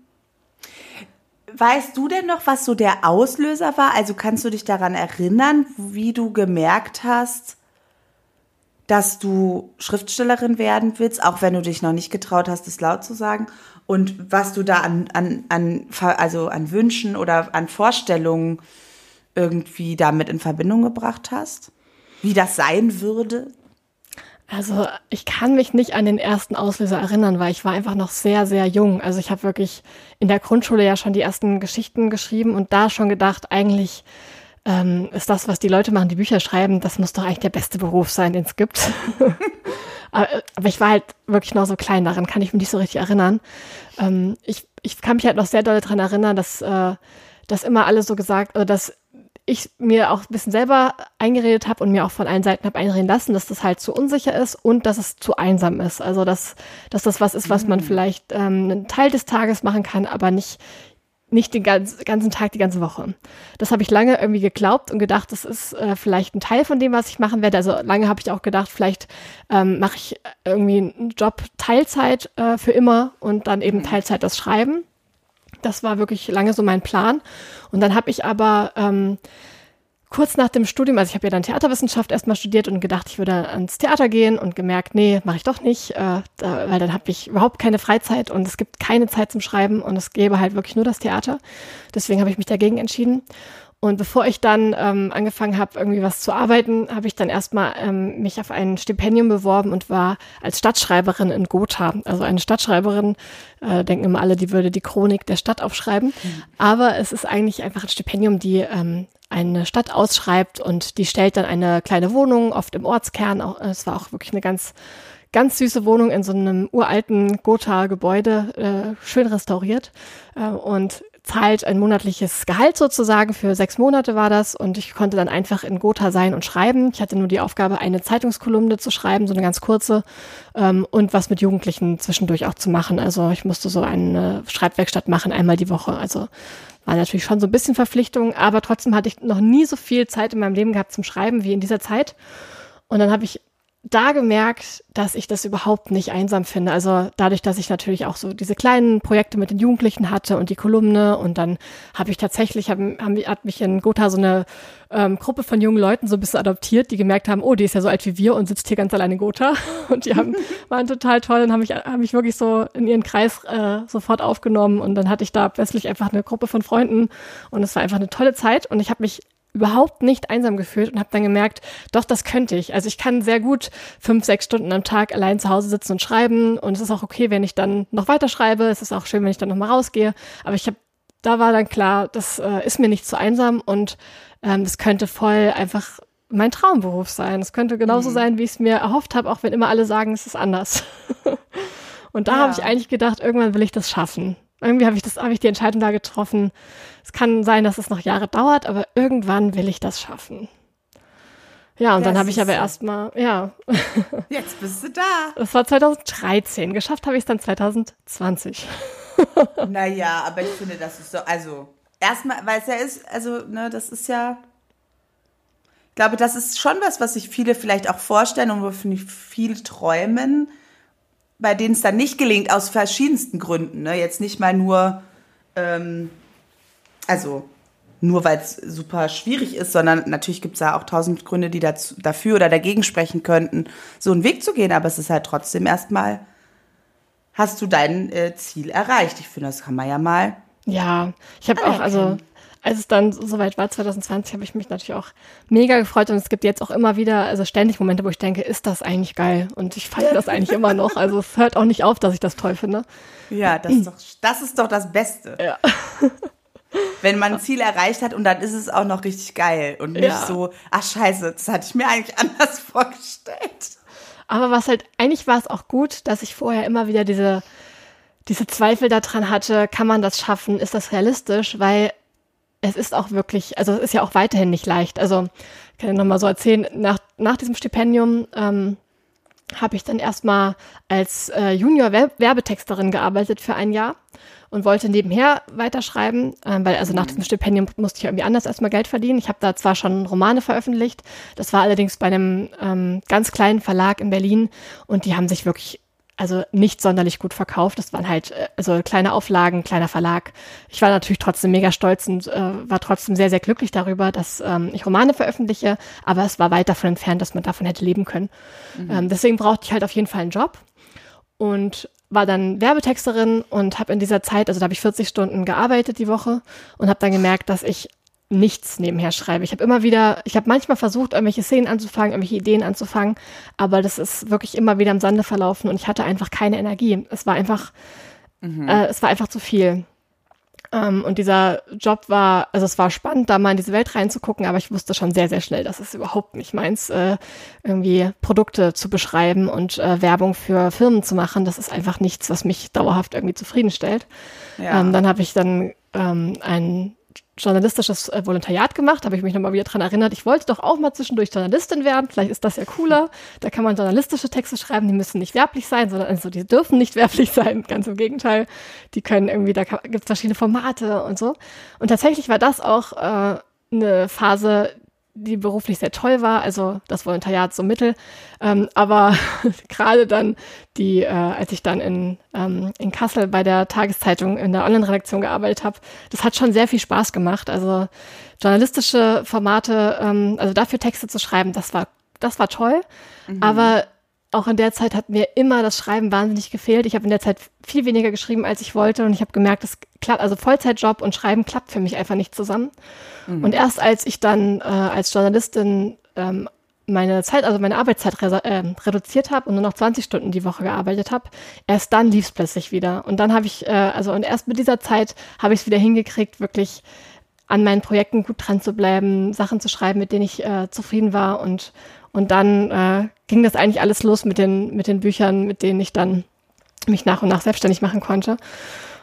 Weißt du denn noch, was so der Auslöser war? Also kannst du dich daran erinnern, wie du gemerkt hast, dass du Schriftstellerin werden willst, auch wenn du dich noch nicht getraut hast, es laut zu sagen? Und was du da an, an, an, also an Wünschen oder an Vorstellungen irgendwie damit in Verbindung gebracht hast? wie das sein würde? Also ich kann mich nicht an den ersten Auslöser erinnern, weil ich war einfach noch sehr, sehr jung. Also ich habe wirklich in der Grundschule ja schon die ersten Geschichten geschrieben und da schon gedacht, eigentlich ähm, ist das, was die Leute machen, die Bücher schreiben, das muss doch eigentlich der beste Beruf sein, den es gibt. aber, aber, ich war halt wirklich noch so klein, daran kann ich mich nicht so richtig erinnern. Ähm, ich, ich kann mich halt noch sehr doll daran erinnern, dass, äh, dass immer alle so gesagt, oder dass ich mir auch ein bisschen selber eingeredet habe und mir auch von allen Seiten habe einreden lassen, dass das halt zu unsicher ist und dass es zu einsam ist. Also dass, dass das was ist, was man mm. vielleicht ähm, einen Teil des Tages machen kann, aber nicht nicht den ganzen Tag, die ganze Woche. Das habe ich lange irgendwie geglaubt und gedacht, das ist äh, vielleicht ein Teil von dem, was ich machen werde. Also lange habe ich auch gedacht, vielleicht ähm, mache ich irgendwie einen Job Teilzeit äh, für immer und dann eben mm. Teilzeit das Schreiben. Das war wirklich lange so mein Plan. Und dann habe ich aber ähm, kurz nach dem Studium, also ich habe ja dann Theaterwissenschaft erstmal studiert und gedacht, ich würde ans Theater gehen und gemerkt, nee, mache ich doch nicht, äh, da, weil dann habe ich überhaupt keine Freizeit und es gibt keine Zeit zum Schreiben und es gäbe halt wirklich nur das Theater. Deswegen habe ich mich dagegen entschieden. Und bevor ich dann ähm, angefangen habe, irgendwie was zu arbeiten, habe ich dann erstmal ähm, mich auf ein Stipendium beworben und war als Stadtschreiberin in Gotha. Also eine Stadtschreiberin, äh, denken immer alle, die würde die Chronik der Stadt aufschreiben. Mhm. Aber es ist eigentlich einfach ein Stipendium, die ähm, eine Stadt ausschreibt und die stellt dann eine kleine Wohnung, oft im Ortskern. Auch, es war auch wirklich eine ganz ganz süße Wohnung in so einem uralten Gotha-Gebäude, äh, schön restauriert. Äh, und zahlt ein monatliches Gehalt sozusagen. Für sechs Monate war das und ich konnte dann einfach in Gotha sein und schreiben. Ich hatte nur die Aufgabe, eine Zeitungskolumne zu schreiben, so eine ganz kurze ähm, und was mit Jugendlichen zwischendurch auch zu machen. Also ich musste so eine Schreibwerkstatt machen, einmal die Woche. Also war natürlich schon so ein bisschen Verpflichtung, aber trotzdem hatte ich noch nie so viel Zeit in meinem Leben gehabt zum Schreiben wie in dieser Zeit. Und dann habe ich da gemerkt, dass ich das überhaupt nicht einsam finde. Also dadurch, dass ich natürlich auch so diese kleinen Projekte mit den Jugendlichen hatte und die Kolumne und dann habe ich tatsächlich, hab, hab, hat mich in Gotha so eine ähm, Gruppe von jungen Leuten so ein bisschen adoptiert, die gemerkt haben, oh, die ist ja so alt wie wir und sitzt hier ganz allein in Gotha. Und die haben, waren total toll und haben mich, haben mich wirklich so in ihren Kreis äh, sofort aufgenommen. Und dann hatte ich da plötzlich einfach eine Gruppe von Freunden und es war einfach eine tolle Zeit. Und ich habe mich überhaupt nicht einsam gefühlt und habe dann gemerkt, doch, das könnte ich. Also ich kann sehr gut fünf, sechs Stunden am Tag allein zu Hause sitzen und schreiben und es ist auch okay, wenn ich dann noch weiter schreibe. Es ist auch schön, wenn ich dann noch mal rausgehe. Aber ich habe, da war dann klar, das äh, ist mir nicht zu einsam und ähm, das könnte voll einfach mein Traumberuf sein. Es könnte genauso mhm. sein, wie ich es mir erhofft habe, auch wenn immer alle sagen, es ist anders. und da ja. habe ich eigentlich gedacht, irgendwann will ich das schaffen. Irgendwie habe ich das, habe ich die Entscheidung da getroffen. Es kann sein, dass es noch Jahre dauert, aber irgendwann will ich das schaffen. Ja, und das dann habe ich aber so. erstmal, ja. Jetzt bist du da. Das war 2013. Geschafft habe ich es dann 2020. naja, aber ich finde, das ist so, also, erstmal, weil es ja ist, also, ne, das ist ja, ich glaube, das ist schon was, was sich viele vielleicht auch vorstellen und wofür viel träumen bei denen es dann nicht gelingt, aus verschiedensten Gründen. Ne? Jetzt nicht mal nur, ähm, also nur weil es super schwierig ist, sondern natürlich gibt es da auch tausend Gründe, die dazu, dafür oder dagegen sprechen könnten, so einen Weg zu gehen. Aber es ist halt trotzdem erstmal, hast du dein äh, Ziel erreicht. Ich finde, das kann man ja mal. Ja, ich habe auch, also als es dann soweit war, 2020, habe ich mich natürlich auch mega gefreut und es gibt jetzt auch immer wieder, also ständig Momente, wo ich denke, ist das eigentlich geil? Und ich feiere das eigentlich immer noch. Also es hört auch nicht auf, dass ich das toll finde. Ja, das ist doch das, ist doch das Beste. Ja. Wenn man ein Ziel erreicht hat und dann ist es auch noch richtig geil und nicht ja. so, ach scheiße, das hatte ich mir eigentlich anders vorgestellt. Aber was halt, eigentlich war es auch gut, dass ich vorher immer wieder diese, diese Zweifel daran hatte, kann man das schaffen, ist das realistisch, weil es ist auch wirklich, also es ist ja auch weiterhin nicht leicht. Also ich kann ja nochmal so erzählen, nach, nach diesem Stipendium ähm, habe ich dann erstmal als äh, Junior-Werbetexterin gearbeitet für ein Jahr und wollte nebenher weiterschreiben, äh, weil also nach diesem Stipendium musste ich irgendwie anders erstmal Geld verdienen. Ich habe da zwar schon Romane veröffentlicht, das war allerdings bei einem ähm, ganz kleinen Verlag in Berlin und die haben sich wirklich also nicht sonderlich gut verkauft. Das waren halt äh, also kleine Auflagen, kleiner Verlag. Ich war natürlich trotzdem mega stolz und äh, war trotzdem sehr, sehr glücklich darüber, dass ähm, ich Romane veröffentliche, aber es war weit davon entfernt, dass man davon hätte leben können. Mhm. Ähm, deswegen brauchte ich halt auf jeden Fall einen Job und war dann Werbetexterin und habe in dieser Zeit, also da habe ich 40 Stunden gearbeitet die Woche und habe dann gemerkt, dass ich nichts nebenher schreibe. Ich habe immer wieder, ich habe manchmal versucht, irgendwelche Szenen anzufangen, irgendwelche Ideen anzufangen, aber das ist wirklich immer wieder im Sande verlaufen und ich hatte einfach keine Energie. Es war einfach, mhm. äh, es war einfach zu viel. Ähm, und dieser Job war, also es war spannend, da mal in diese Welt reinzugucken, aber ich wusste schon sehr, sehr schnell, dass es überhaupt nicht meins, äh, irgendwie Produkte zu beschreiben und äh, Werbung für Firmen zu machen. Das ist einfach nichts, was mich dauerhaft irgendwie zufriedenstellt. Ja. Ähm, dann habe ich dann ähm, ein journalistisches äh, Volontariat gemacht, habe ich mich nochmal wieder dran erinnert, ich wollte doch auch mal zwischendurch Journalistin werden, vielleicht ist das ja cooler, da kann man journalistische Texte schreiben, die müssen nicht werblich sein, sondern also die dürfen nicht werblich sein, ganz im Gegenteil, die können irgendwie, da gibt es verschiedene Formate und so. Und tatsächlich war das auch äh, eine Phase, die beruflich sehr toll war, also das Volontariat so mittel. Ähm, aber gerade dann die, äh, als ich dann in, ähm, in Kassel bei der Tageszeitung in der Online-Redaktion gearbeitet habe, das hat schon sehr viel Spaß gemacht. Also journalistische Formate, ähm, also dafür Texte zu schreiben, das war, das war toll. Mhm. Aber auch in der Zeit hat mir immer das Schreiben wahnsinnig gefehlt. Ich habe in der Zeit viel weniger geschrieben, als ich wollte. Und ich habe gemerkt, das klappt, also Vollzeitjob und Schreiben klappt für mich einfach nicht zusammen. Mhm. Und erst als ich dann äh, als Journalistin ähm, meine Zeit, also meine Arbeitszeit re äh, reduziert habe und nur noch 20 Stunden die Woche gearbeitet habe, erst dann lief es plötzlich wieder. Und dann habe ich, äh, also und erst mit dieser Zeit habe ich es wieder hingekriegt, wirklich an meinen Projekten gut dran zu bleiben, Sachen zu schreiben, mit denen ich äh, zufrieden war und und dann äh, ging das eigentlich alles los mit den, mit den Büchern, mit denen ich dann mich nach und nach selbstständig machen konnte.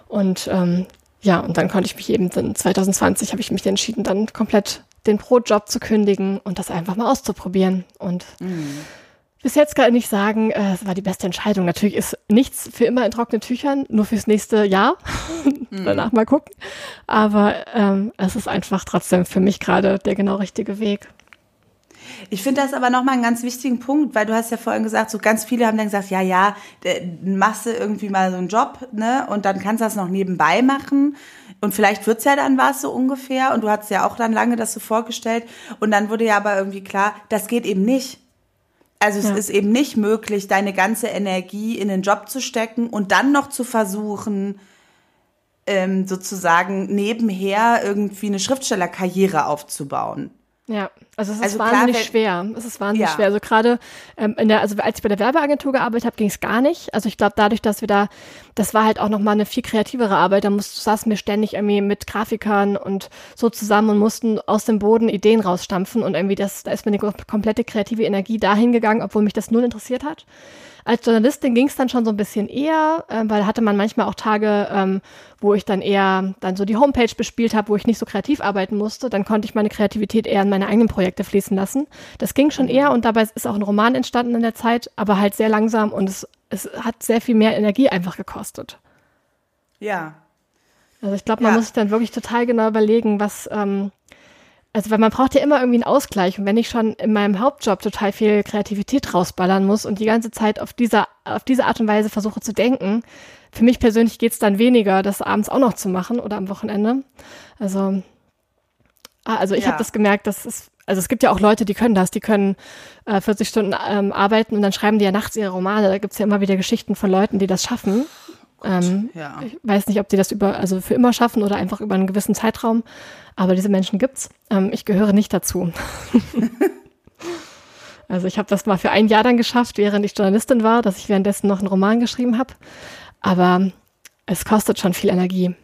Und ähm, ja, und dann konnte ich mich eben, dann 2020 habe ich mich entschieden, dann komplett den Pro-Job zu kündigen und das einfach mal auszuprobieren. Und mhm. bis jetzt kann ich sagen, äh, es war die beste Entscheidung. Natürlich ist nichts für immer in trockenen Tüchern, nur fürs nächste Jahr. Mhm. Danach mal gucken. Aber ähm, es ist einfach trotzdem für mich gerade der genau richtige Weg. Ich finde das aber nochmal einen ganz wichtigen Punkt, weil du hast ja vorhin gesagt, so ganz viele haben dann gesagt, ja, ja, machst du irgendwie mal so einen Job, ne, und dann kannst du das noch nebenbei machen. Und vielleicht wird's ja dann was so ungefähr. Und du hast ja auch dann lange das so vorgestellt. Und dann wurde ja aber irgendwie klar, das geht eben nicht. Also es ja. ist eben nicht möglich, deine ganze Energie in den Job zu stecken und dann noch zu versuchen, ähm, sozusagen nebenher irgendwie eine Schriftstellerkarriere aufzubauen. Ja, also es ist also wahnsinnig klar, schwer. Es ist wahnsinnig ja. schwer. Also gerade ähm, in der, also als ich bei der Werbeagentur gearbeitet habe, ging es gar nicht. Also ich glaube, dadurch, dass wir da, das war halt auch nochmal eine viel kreativere Arbeit. Da musst, saßen wir ständig irgendwie mit Grafikern und so zusammen und mussten aus dem Boden Ideen rausstampfen und irgendwie das, da ist mir eine komplette kreative Energie dahin gegangen, obwohl mich das null interessiert hat. Als Journalistin ging es dann schon so ein bisschen eher, äh, weil hatte man manchmal auch Tage, ähm, wo ich dann eher dann so die Homepage bespielt habe, wo ich nicht so kreativ arbeiten musste. Dann konnte ich meine Kreativität eher in meine eigenen Projekte fließen lassen. Das ging schon eher und dabei ist auch ein Roman entstanden in der Zeit, aber halt sehr langsam und es, es hat sehr viel mehr Energie einfach gekostet. Ja. Also ich glaube, man ja. muss sich dann wirklich total genau überlegen, was, ähm, also weil man braucht ja immer irgendwie einen Ausgleich und wenn ich schon in meinem Hauptjob total viel Kreativität rausballern muss und die ganze Zeit auf dieser auf diese Art und Weise versuche zu denken, für mich persönlich geht's dann weniger, das abends auch noch zu machen oder am Wochenende. Also ah, also ich ja. habe das gemerkt, dass es also es gibt ja auch Leute, die können das, die können äh, 40 Stunden ähm, arbeiten und dann schreiben die ja nachts ihre Romane. Da gibt's ja immer wieder Geschichten von Leuten, die das schaffen. Ähm, ja. Ich weiß nicht, ob die das über, also für immer schaffen oder einfach über einen gewissen Zeitraum, aber diese Menschen gibt's. Ähm, ich gehöre nicht dazu. also ich habe das mal für ein Jahr dann geschafft, während ich Journalistin war, dass ich währenddessen noch einen Roman geschrieben habe. Aber es kostet schon viel Energie.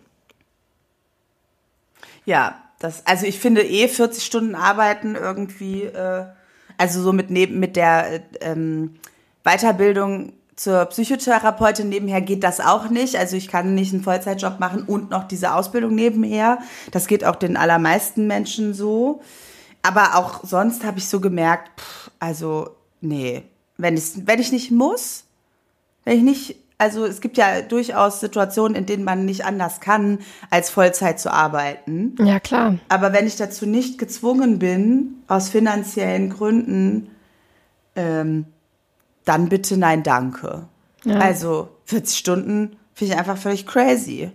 Ja, das, also ich finde eh 40 Stunden arbeiten irgendwie, äh, also so mit neben mit der äh, ähm, Weiterbildung zur Psychotherapeutin nebenher geht das auch nicht. Also ich kann nicht einen Vollzeitjob machen und noch diese Ausbildung nebenher. Das geht auch den allermeisten Menschen so. Aber auch sonst habe ich so gemerkt, pff, also nee, wenn ich, wenn ich nicht muss, wenn ich nicht, also es gibt ja durchaus Situationen, in denen man nicht anders kann, als Vollzeit zu arbeiten. Ja, klar. Aber wenn ich dazu nicht gezwungen bin, aus finanziellen Gründen, ähm, dann bitte nein, danke. Ja. Also 40 Stunden finde ich einfach völlig crazy.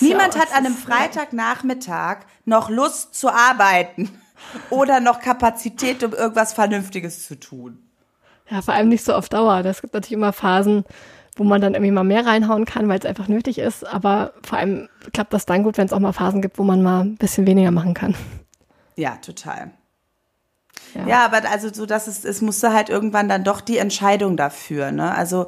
Niemand ja hat an einem Freitagnachmittag noch Lust zu arbeiten oder noch Kapazität, um irgendwas Vernünftiges zu tun. Ja, vor allem nicht so auf Dauer. Es gibt natürlich immer Phasen, wo man dann irgendwie mal mehr reinhauen kann, weil es einfach nötig ist. Aber vor allem klappt das dann gut, wenn es auch mal Phasen gibt, wo man mal ein bisschen weniger machen kann. Ja, total. Ja, ja aber also so, dass es, es musste halt irgendwann dann doch die Entscheidung dafür, ne? Also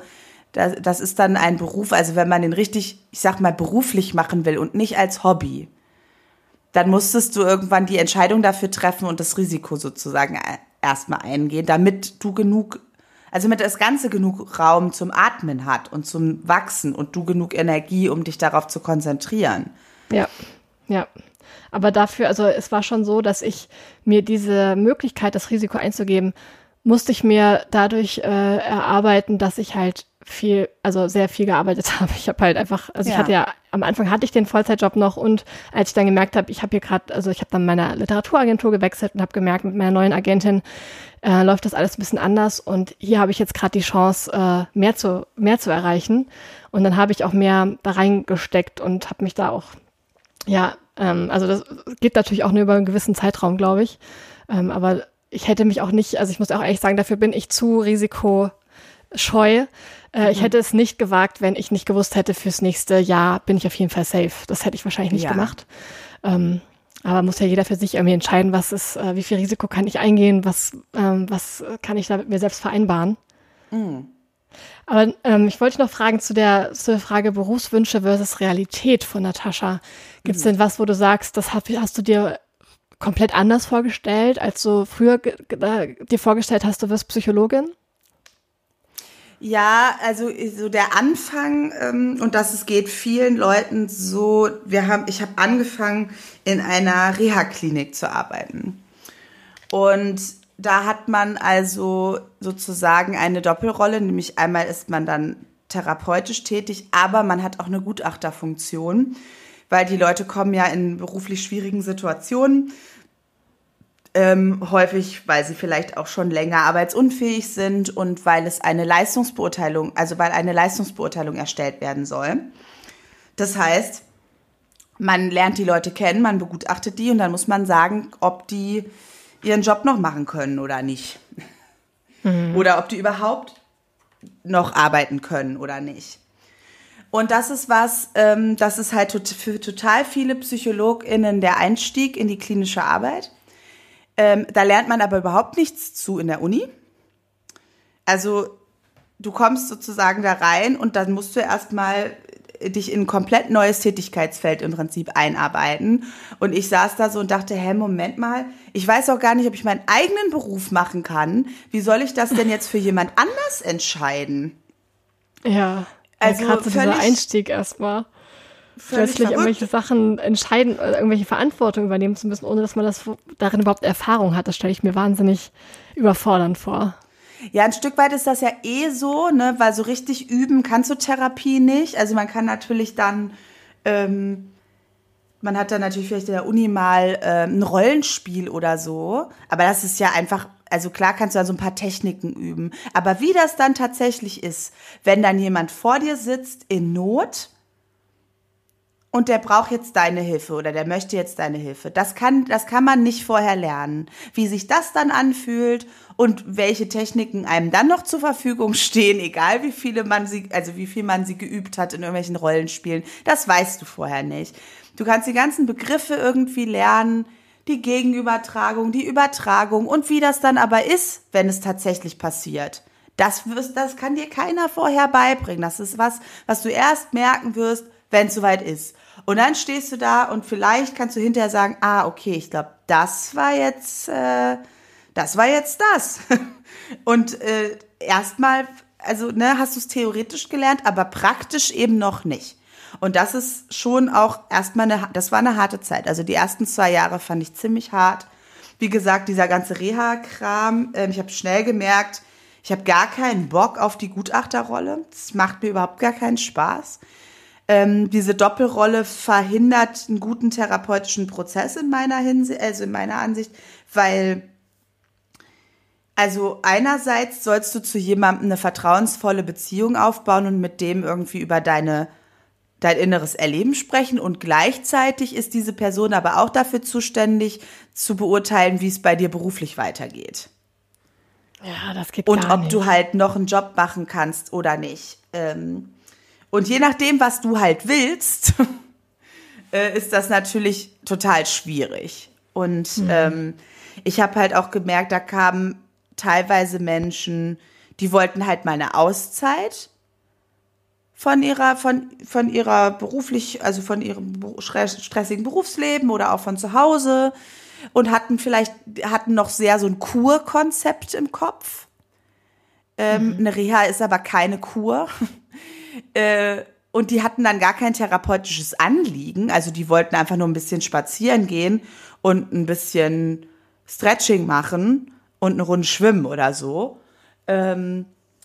das, das ist dann ein Beruf, also wenn man den richtig, ich sag mal, beruflich machen will und nicht als Hobby, dann musstest du irgendwann die Entscheidung dafür treffen und das Risiko sozusagen äh, erstmal eingehen, damit du genug, also damit das Ganze genug Raum zum Atmen hat und zum Wachsen und du genug Energie, um dich darauf zu konzentrieren. Ja, ja. Aber dafür, also es war schon so, dass ich mir diese Möglichkeit, das Risiko einzugeben, musste ich mir dadurch äh, erarbeiten, dass ich halt viel, also sehr viel gearbeitet habe. Ich habe halt einfach, also ja. ich hatte ja, am Anfang hatte ich den Vollzeitjob noch und als ich dann gemerkt habe, ich habe hier gerade, also ich habe dann meine Literaturagentur gewechselt und habe gemerkt, mit meiner neuen Agentin äh, läuft das alles ein bisschen anders und hier habe ich jetzt gerade die Chance, äh, mehr zu, mehr zu erreichen. Und dann habe ich auch mehr da reingesteckt und habe mich da auch, ja, ähm, also das geht natürlich auch nur über einen gewissen Zeitraum, glaube ich. Ähm, aber ich hätte mich auch nicht, also ich muss auch ehrlich sagen, dafür bin ich zu risikoscheu. Äh, ich mhm. hätte es nicht gewagt, wenn ich nicht gewusst hätte, fürs nächste Jahr bin ich auf jeden Fall safe. Das hätte ich wahrscheinlich nicht ja. gemacht. Ähm, aber muss ja jeder für sich irgendwie entscheiden, was ist, äh, wie viel Risiko kann ich eingehen, was, ähm, was kann ich da mit mir selbst vereinbaren. Mhm. Aber ähm, ich wollte noch fragen zu der, zu der Frage Berufswünsche versus Realität von Natascha. Gibt es mhm. denn was, wo du sagst, das hast, hast du dir komplett anders vorgestellt, als du früher dir vorgestellt hast, du wirst Psychologin? Ja, also so der Anfang ähm, und dass es geht vielen Leuten so. Wir haben, ich habe angefangen in einer Reha-Klinik zu arbeiten und da hat man also sozusagen eine Doppelrolle, nämlich einmal ist man dann therapeutisch tätig, aber man hat auch eine Gutachterfunktion, weil die Leute kommen ja in beruflich schwierigen Situationen ähm, häufig, weil sie vielleicht auch schon länger arbeitsunfähig sind und weil es eine Leistungsbeurteilung, also weil eine Leistungsbeurteilung erstellt werden soll. Das heißt, man lernt die Leute kennen, man begutachtet die und dann muss man sagen, ob die ihren Job noch machen können oder nicht. Mhm. Oder ob die überhaupt noch arbeiten können oder nicht. Und das ist was, ähm, das ist halt für total viele PsychologInnen der Einstieg in die klinische Arbeit. Ähm, da lernt man aber überhaupt nichts zu in der Uni. Also du kommst sozusagen da rein und dann musst du erstmal dich in ein komplett neues Tätigkeitsfeld im Prinzip einarbeiten. Und ich saß da so und dachte, hä, Moment mal, ich weiß auch gar nicht, ob ich meinen eigenen Beruf machen kann. Wie soll ich das denn jetzt für jemand anders entscheiden? Ja, also gerade so dieser Einstieg erstmal plötzlich irgendwelche Sachen entscheiden, oder irgendwelche Verantwortung übernehmen zu müssen, ohne dass man das darin überhaupt Erfahrung hat. Das stelle ich mir wahnsinnig überfordernd vor. Ja, ein Stück weit ist das ja eh so, ne, weil so richtig üben kannst du Therapie nicht. Also man kann natürlich dann, ähm, man hat dann natürlich vielleicht in der Uni mal äh, ein Rollenspiel oder so, aber das ist ja einfach also klar kannst du da so ein paar Techniken üben. Aber wie das dann tatsächlich ist, wenn dann jemand vor dir sitzt in Not und der braucht jetzt deine Hilfe oder der möchte jetzt deine Hilfe. Das kann, das kann man nicht vorher lernen. Wie sich das dann anfühlt und welche Techniken einem dann noch zur Verfügung stehen, egal wie viele man sie, also wie viel man sie geübt hat in irgendwelchen Rollenspielen, das weißt du vorher nicht. Du kannst die ganzen Begriffe irgendwie lernen, die Gegenübertragung, die Übertragung und wie das dann aber ist, wenn es tatsächlich passiert. Das, wirst, das kann dir keiner vorher beibringen. Das ist was, was du erst merken wirst, wenn es soweit ist. Und dann stehst du da und vielleicht kannst du hinterher sagen, ah, okay, ich glaube, das war jetzt, äh, das war jetzt das. und äh, erstmal, also ne, hast du es theoretisch gelernt, aber praktisch eben noch nicht. Und das ist schon auch erstmal eine, das war eine harte Zeit. Also die ersten zwei Jahre fand ich ziemlich hart. Wie gesagt, dieser ganze Reha-Kram, äh, ich habe schnell gemerkt, ich habe gar keinen Bock auf die Gutachterrolle. Das macht mir überhaupt gar keinen Spaß. Ähm, diese Doppelrolle verhindert einen guten therapeutischen Prozess in meiner Hinsicht, also in meiner Ansicht, weil also einerseits sollst du zu jemandem eine vertrauensvolle Beziehung aufbauen und mit dem irgendwie über deine dein inneres Erleben sprechen und gleichzeitig ist diese Person aber auch dafür zuständig zu beurteilen, wie es bei dir beruflich weitergeht. Ja, das geht Und ob nicht. du halt noch einen Job machen kannst oder nicht. Ähm, und je nachdem, was du halt willst, äh, ist das natürlich total schwierig. Und mhm. ähm, ich habe halt auch gemerkt, da kamen teilweise Menschen, die wollten halt mal eine Auszeit von ihrer, von, von ihrer beruflich, also von ihrem stressigen Berufsleben oder auch von zu Hause und hatten vielleicht, hatten noch sehr so ein Kurkonzept im Kopf. Ähm, mhm. Eine Reha ist aber keine Kur. Äh, und die hatten dann gar kein therapeutisches Anliegen. Also die wollten einfach nur ein bisschen spazieren gehen und ein bisschen Stretching machen und eine Runde schwimmen oder so. Ähm,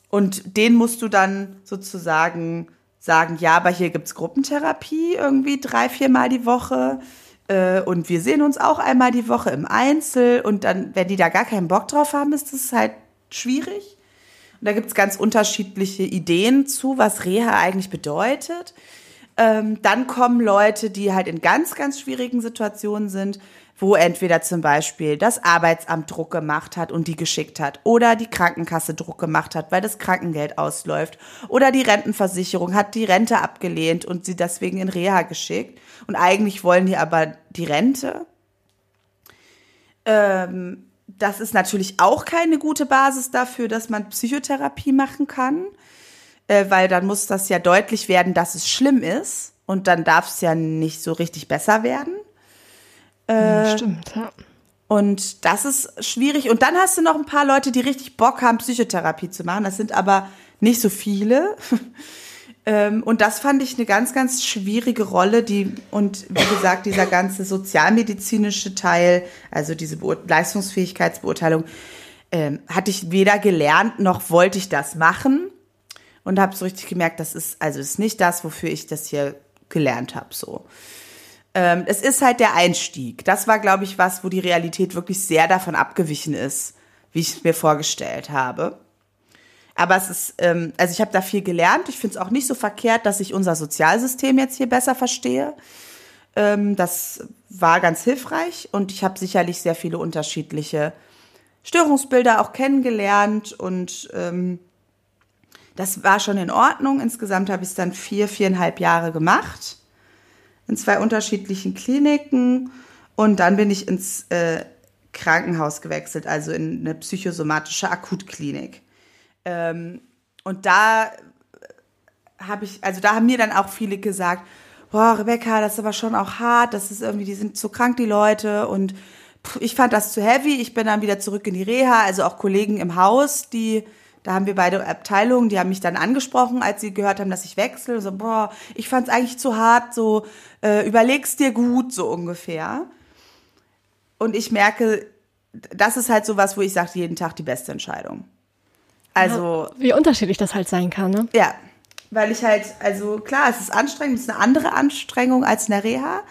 und den musst du dann sozusagen sagen, ja, aber hier gibt's Gruppentherapie irgendwie drei, viermal die Woche. Äh, und wir sehen uns auch einmal die Woche im Einzel. Und dann, wenn die da gar keinen Bock drauf haben, ist das halt schwierig. Und da gibt's ganz unterschiedliche Ideen zu, was Reha eigentlich bedeutet. Ähm, dann kommen Leute, die halt in ganz, ganz schwierigen Situationen sind, wo entweder zum Beispiel das Arbeitsamt Druck gemacht hat und die geschickt hat oder die Krankenkasse Druck gemacht hat, weil das Krankengeld ausläuft oder die Rentenversicherung hat die Rente abgelehnt und sie deswegen in Reha geschickt und eigentlich wollen die aber die Rente. Ähm, das ist natürlich auch keine gute Basis dafür, dass man Psychotherapie machen kann, äh, weil dann muss das ja deutlich werden, dass es schlimm ist und dann darf es ja nicht so richtig besser werden. Äh, Stimmt, ja. Und das ist schwierig. Und dann hast du noch ein paar Leute, die richtig Bock haben, Psychotherapie zu machen. Das sind aber nicht so viele. Ähm, und das fand ich eine ganz, ganz schwierige Rolle, die, und wie gesagt, dieser ganze sozialmedizinische Teil, also diese Beur Leistungsfähigkeitsbeurteilung, ähm, hatte ich weder gelernt, noch wollte ich das machen. Und habe so richtig gemerkt, das ist, also ist nicht das, wofür ich das hier gelernt habe, so. Ähm, es ist halt der Einstieg. Das war, glaube ich, was, wo die Realität wirklich sehr davon abgewichen ist, wie ich es mir vorgestellt habe. Aber es ist, ähm, also ich habe da viel gelernt. Ich finde es auch nicht so verkehrt, dass ich unser Sozialsystem jetzt hier besser verstehe. Ähm, das war ganz hilfreich und ich habe sicherlich sehr viele unterschiedliche Störungsbilder auch kennengelernt und ähm, das war schon in Ordnung. Insgesamt habe ich es dann vier, viereinhalb Jahre gemacht in zwei unterschiedlichen Kliniken und dann bin ich ins äh, Krankenhaus gewechselt, also in eine psychosomatische Akutklinik. Ähm, und da habe ich, also da haben mir dann auch viele gesagt, boah, Rebecca, das ist aber schon auch hart, das ist irgendwie, die sind zu krank, die Leute. Und pff, ich fand das zu heavy, ich bin dann wieder zurück in die Reha, also auch Kollegen im Haus, die, da haben wir beide Abteilungen, die haben mich dann angesprochen, als sie gehört haben, dass ich wechsle, so, boah, ich fand es eigentlich zu hart, so, äh, überleg's dir gut, so ungefähr. Und ich merke, das ist halt so was, wo ich sage, jeden Tag die beste Entscheidung. Also. Ja, wie unterschiedlich das halt sein kann, ne? Ja. Weil ich halt, also klar, es ist anstrengend, es ist eine andere Anstrengung als eine Reha.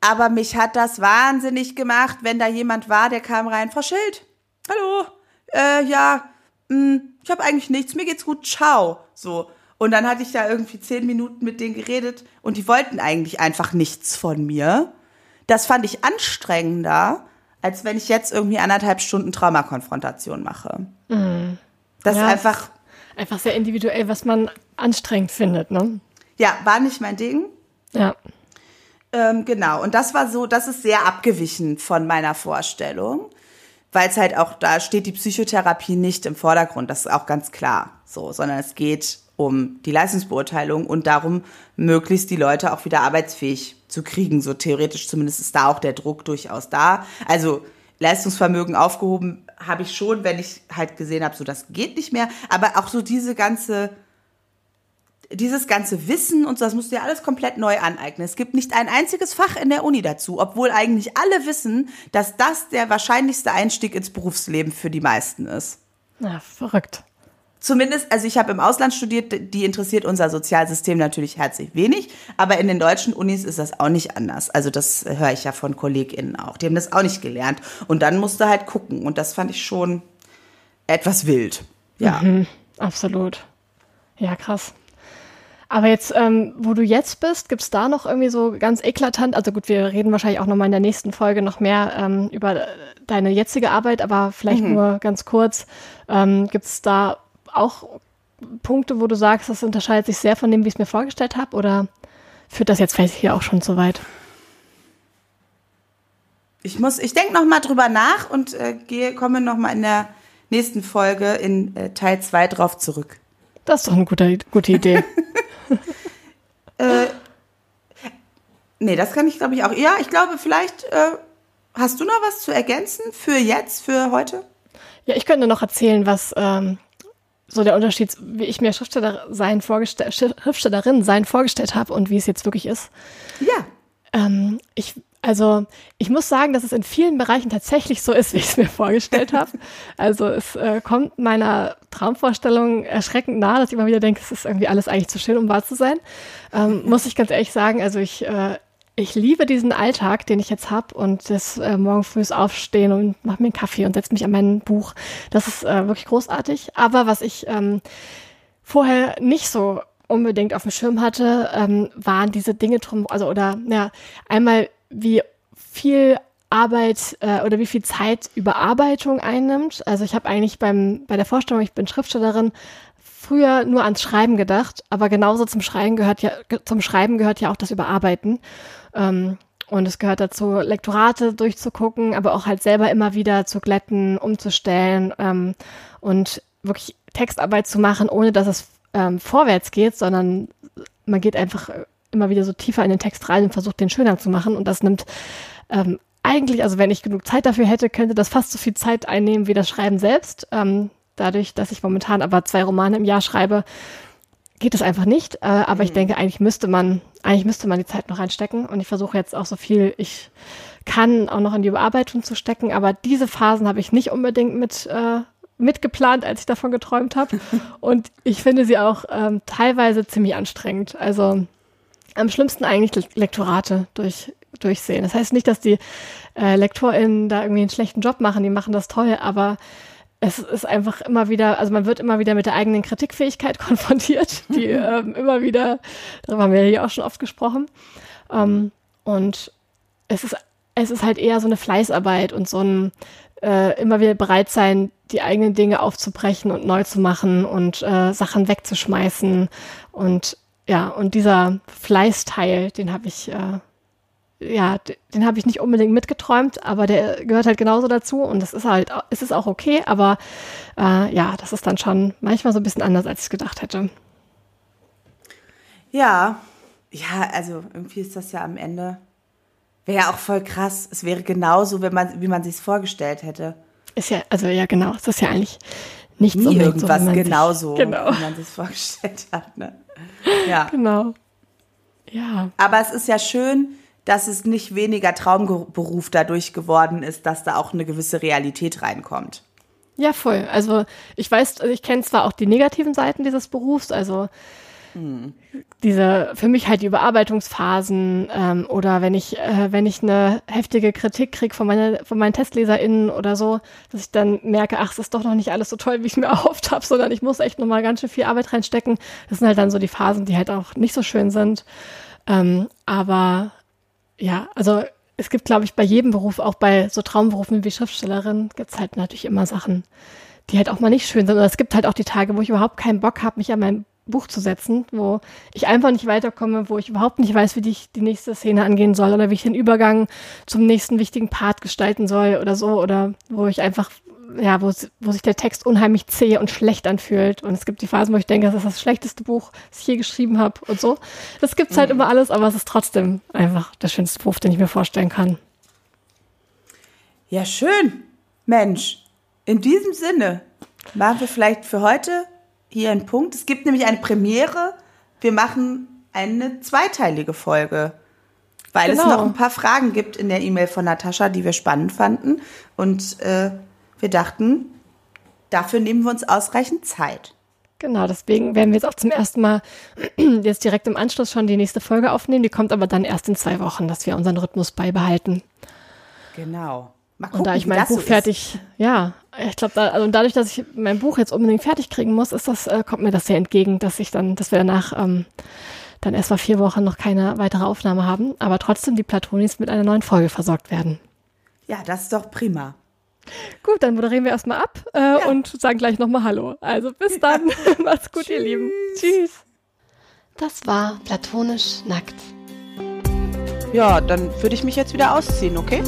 Aber mich hat das wahnsinnig gemacht, wenn da jemand war, der kam rein, Frau Schild, hallo, äh, ja, mh, hm, ich habe eigentlich nichts, mir geht's gut, ciao, so. Und dann hatte ich da irgendwie zehn Minuten mit denen geredet und die wollten eigentlich einfach nichts von mir. Das fand ich anstrengender, als wenn ich jetzt irgendwie anderthalb Stunden Traumakonfrontation mache. Mhm. Das ja, ist einfach. Einfach sehr individuell, was man anstrengend findet, ne? Ja, war nicht mein Ding. Ja. Ähm, genau. Und das war so, das ist sehr abgewichen von meiner Vorstellung, weil es halt auch, da steht die Psychotherapie nicht im Vordergrund, das ist auch ganz klar so, sondern es geht um die Leistungsbeurteilung und darum, möglichst die Leute auch wieder arbeitsfähig zu kriegen. So theoretisch zumindest ist da auch der Druck durchaus da. Also Leistungsvermögen aufgehoben habe ich schon, wenn ich halt gesehen habe, so das geht nicht mehr. Aber auch so diese ganze, dieses ganze Wissen und so, das musst du ja alles komplett neu aneignen. Es gibt nicht ein einziges Fach in der Uni dazu, obwohl eigentlich alle wissen, dass das der wahrscheinlichste Einstieg ins Berufsleben für die meisten ist. Na, verrückt zumindest, also ich habe im Ausland studiert, die interessiert unser Sozialsystem natürlich herzlich wenig, aber in den deutschen Unis ist das auch nicht anders. Also das höre ich ja von KollegInnen auch. Die haben das auch nicht gelernt. Und dann musste halt gucken. Und das fand ich schon etwas wild. Ja. Mhm, absolut. Ja, krass. Aber jetzt, ähm, wo du jetzt bist, gibt's da noch irgendwie so ganz eklatant, also gut, wir reden wahrscheinlich auch nochmal in der nächsten Folge noch mehr ähm, über deine jetzige Arbeit, aber vielleicht mhm. nur ganz kurz, ähm, gibt's da auch Punkte, wo du sagst, das unterscheidet sich sehr von dem, wie ich es mir vorgestellt habe? Oder führt das jetzt vielleicht hier auch schon zu weit? Ich muss, ich denke noch mal drüber nach und äh, gehe, komme noch mal in der nächsten Folge in äh, Teil 2 drauf zurück. Das ist doch eine gute, gute Idee. äh, nee, das kann ich glaube ich auch. Ja, ich glaube, vielleicht äh, hast du noch was zu ergänzen für jetzt, für heute? Ja, ich könnte noch erzählen, was ähm, so der Unterschied, wie ich mir Schriftsteller sein vorgestell, Schriftstellerin sein vorgestellt habe und wie es jetzt wirklich ist. Ja. Ähm, ich also ich muss sagen, dass es in vielen Bereichen tatsächlich so ist, wie ich es mir vorgestellt habe. Also es äh, kommt meiner Traumvorstellung erschreckend nahe, dass ich immer wieder denke, es ist irgendwie alles eigentlich zu schön, um wahr zu sein. Ähm, muss ich ganz ehrlich sagen, also ich, äh, ich liebe diesen Alltag, den ich jetzt habe und das äh, morgen früh aufstehen und mache mir einen Kaffee und setze mich an mein Buch. Das ist äh, wirklich großartig. Aber was ich ähm, vorher nicht so unbedingt auf dem Schirm hatte, ähm, waren diese Dinge drum, also oder ja, einmal wie viel Arbeit äh, oder wie viel Zeit Überarbeitung einnimmt. Also ich habe eigentlich beim bei der Vorstellung, ich bin Schriftstellerin, früher nur ans Schreiben gedacht, aber genauso zum Schreiben gehört ja zum Schreiben gehört ja auch das Überarbeiten. Ähm, und es gehört dazu, Lektorate durchzugucken, aber auch halt selber immer wieder zu glätten, umzustellen ähm, und wirklich Textarbeit zu machen, ohne dass es ähm, vorwärts geht, sondern man geht einfach immer wieder so tiefer in den Text rein und versucht, den schöner zu machen. Und das nimmt ähm, eigentlich, also wenn ich genug Zeit dafür hätte, könnte das fast so viel Zeit einnehmen wie das Schreiben selbst. Ähm, dadurch, dass ich momentan aber zwei Romane im Jahr schreibe, geht es einfach nicht. Äh, aber mhm. ich denke, eigentlich müsste man, eigentlich müsste man die Zeit noch reinstecken. Und ich versuche jetzt auch so viel ich kann, auch noch in die Überarbeitung zu stecken. Aber diese Phasen habe ich nicht unbedingt mit äh, mitgeplant, als ich davon geträumt habe. Und ich finde sie auch ähm, teilweise ziemlich anstrengend. Also am schlimmsten eigentlich Lektorate durch, durchsehen. Das heißt nicht, dass die äh, LektorInnen da irgendwie einen schlechten Job machen, die machen das toll, aber es ist einfach immer wieder, also man wird immer wieder mit der eigenen Kritikfähigkeit konfrontiert, die ähm, immer wieder, darüber haben wir hier auch schon oft gesprochen. Ähm, und es ist, es ist halt eher so eine Fleißarbeit und so ein äh, immer wieder bereit sein, die eigenen Dinge aufzubrechen und neu zu machen und äh, Sachen wegzuschmeißen. Und ja, und dieser Fleißteil, den habe ich, äh, ja, den habe ich nicht unbedingt mitgeträumt, aber der gehört halt genauso dazu und das ist halt, es ist auch okay, aber äh, ja, das ist dann schon manchmal so ein bisschen anders, als ich es gedacht hätte. Ja, ja, also irgendwie ist das ja am Ende, wäre ja auch voll krass. Es wäre genauso, wenn man, wie man sich vorgestellt hätte. Ist ja, also ja, genau, es ist ja eigentlich nichts Nie irgendwas so, genauso, genau. wie man sich vorgestellt hat. Ne? Ja. Genau. Ja. Aber es ist ja schön, dass es nicht weniger Traumberuf dadurch geworden ist, dass da auch eine gewisse Realität reinkommt. Ja, voll. Also ich weiß, ich kenne zwar auch die negativen Seiten dieses Berufs, also hm. Diese, für mich halt die Überarbeitungsphasen ähm, oder wenn ich, äh, wenn ich eine heftige Kritik kriege von, meine, von meinen TestleserInnen oder so, dass ich dann merke, ach, es ist doch noch nicht alles so toll, wie ich mir erhofft habe, sondern ich muss echt nochmal ganz schön viel Arbeit reinstecken. Das sind halt dann so die Phasen, die halt auch nicht so schön sind. Ähm, aber ja, also es gibt, glaube ich, bei jedem Beruf, auch bei so Traumberufen wie Schriftstellerin, gibt es halt natürlich immer Sachen, die halt auch mal nicht schön sind. Und es gibt halt auch die Tage, wo ich überhaupt keinen Bock habe, mich an meinem Buch zu setzen, wo ich einfach nicht weiterkomme, wo ich überhaupt nicht weiß, wie ich die nächste Szene angehen soll oder wie ich den Übergang zum nächsten wichtigen Part gestalten soll oder so oder wo ich einfach ja, wo, wo sich der Text unheimlich zäh und schlecht anfühlt. Und es gibt die Phasen, wo ich denke, das ist das schlechteste Buch, das ich je geschrieben habe und so. Das gibt's halt mhm. immer alles, aber es ist trotzdem einfach der schönste Buch, den ich mir vorstellen kann. Ja, schön. Mensch, in diesem Sinne machen wir vielleicht für heute hier ein Punkt. Es gibt nämlich eine Premiere. Wir machen eine zweiteilige Folge, weil genau. es noch ein paar Fragen gibt in der E-Mail von Natascha, die wir spannend fanden. Und äh, wir dachten, dafür nehmen wir uns ausreichend Zeit. Genau, deswegen werden wir jetzt auch zum ersten Mal jetzt direkt im Anschluss schon die nächste Folge aufnehmen. Die kommt aber dann erst in zwei Wochen, dass wir unseren Rhythmus beibehalten. Genau. Gucken, und da ich mein Buch so fertig, ja, ich glaube, da, also dadurch, dass ich mein Buch jetzt unbedingt fertig kriegen muss, ist das, äh, kommt mir das sehr entgegen, dass ich dann, dass wir danach ähm, dann erst mal vier Wochen noch keine weitere Aufnahme haben, aber trotzdem die Platonis mit einer neuen Folge versorgt werden. Ja, das ist doch prima. Gut, dann moderieren wir erstmal ab äh, ja. und sagen gleich nochmal Hallo. Also bis dann. Ja. Macht's gut, Tschüss. ihr Lieben. Tschüss. Das war platonisch nackt. Ja, dann würde ich mich jetzt wieder ausziehen, okay?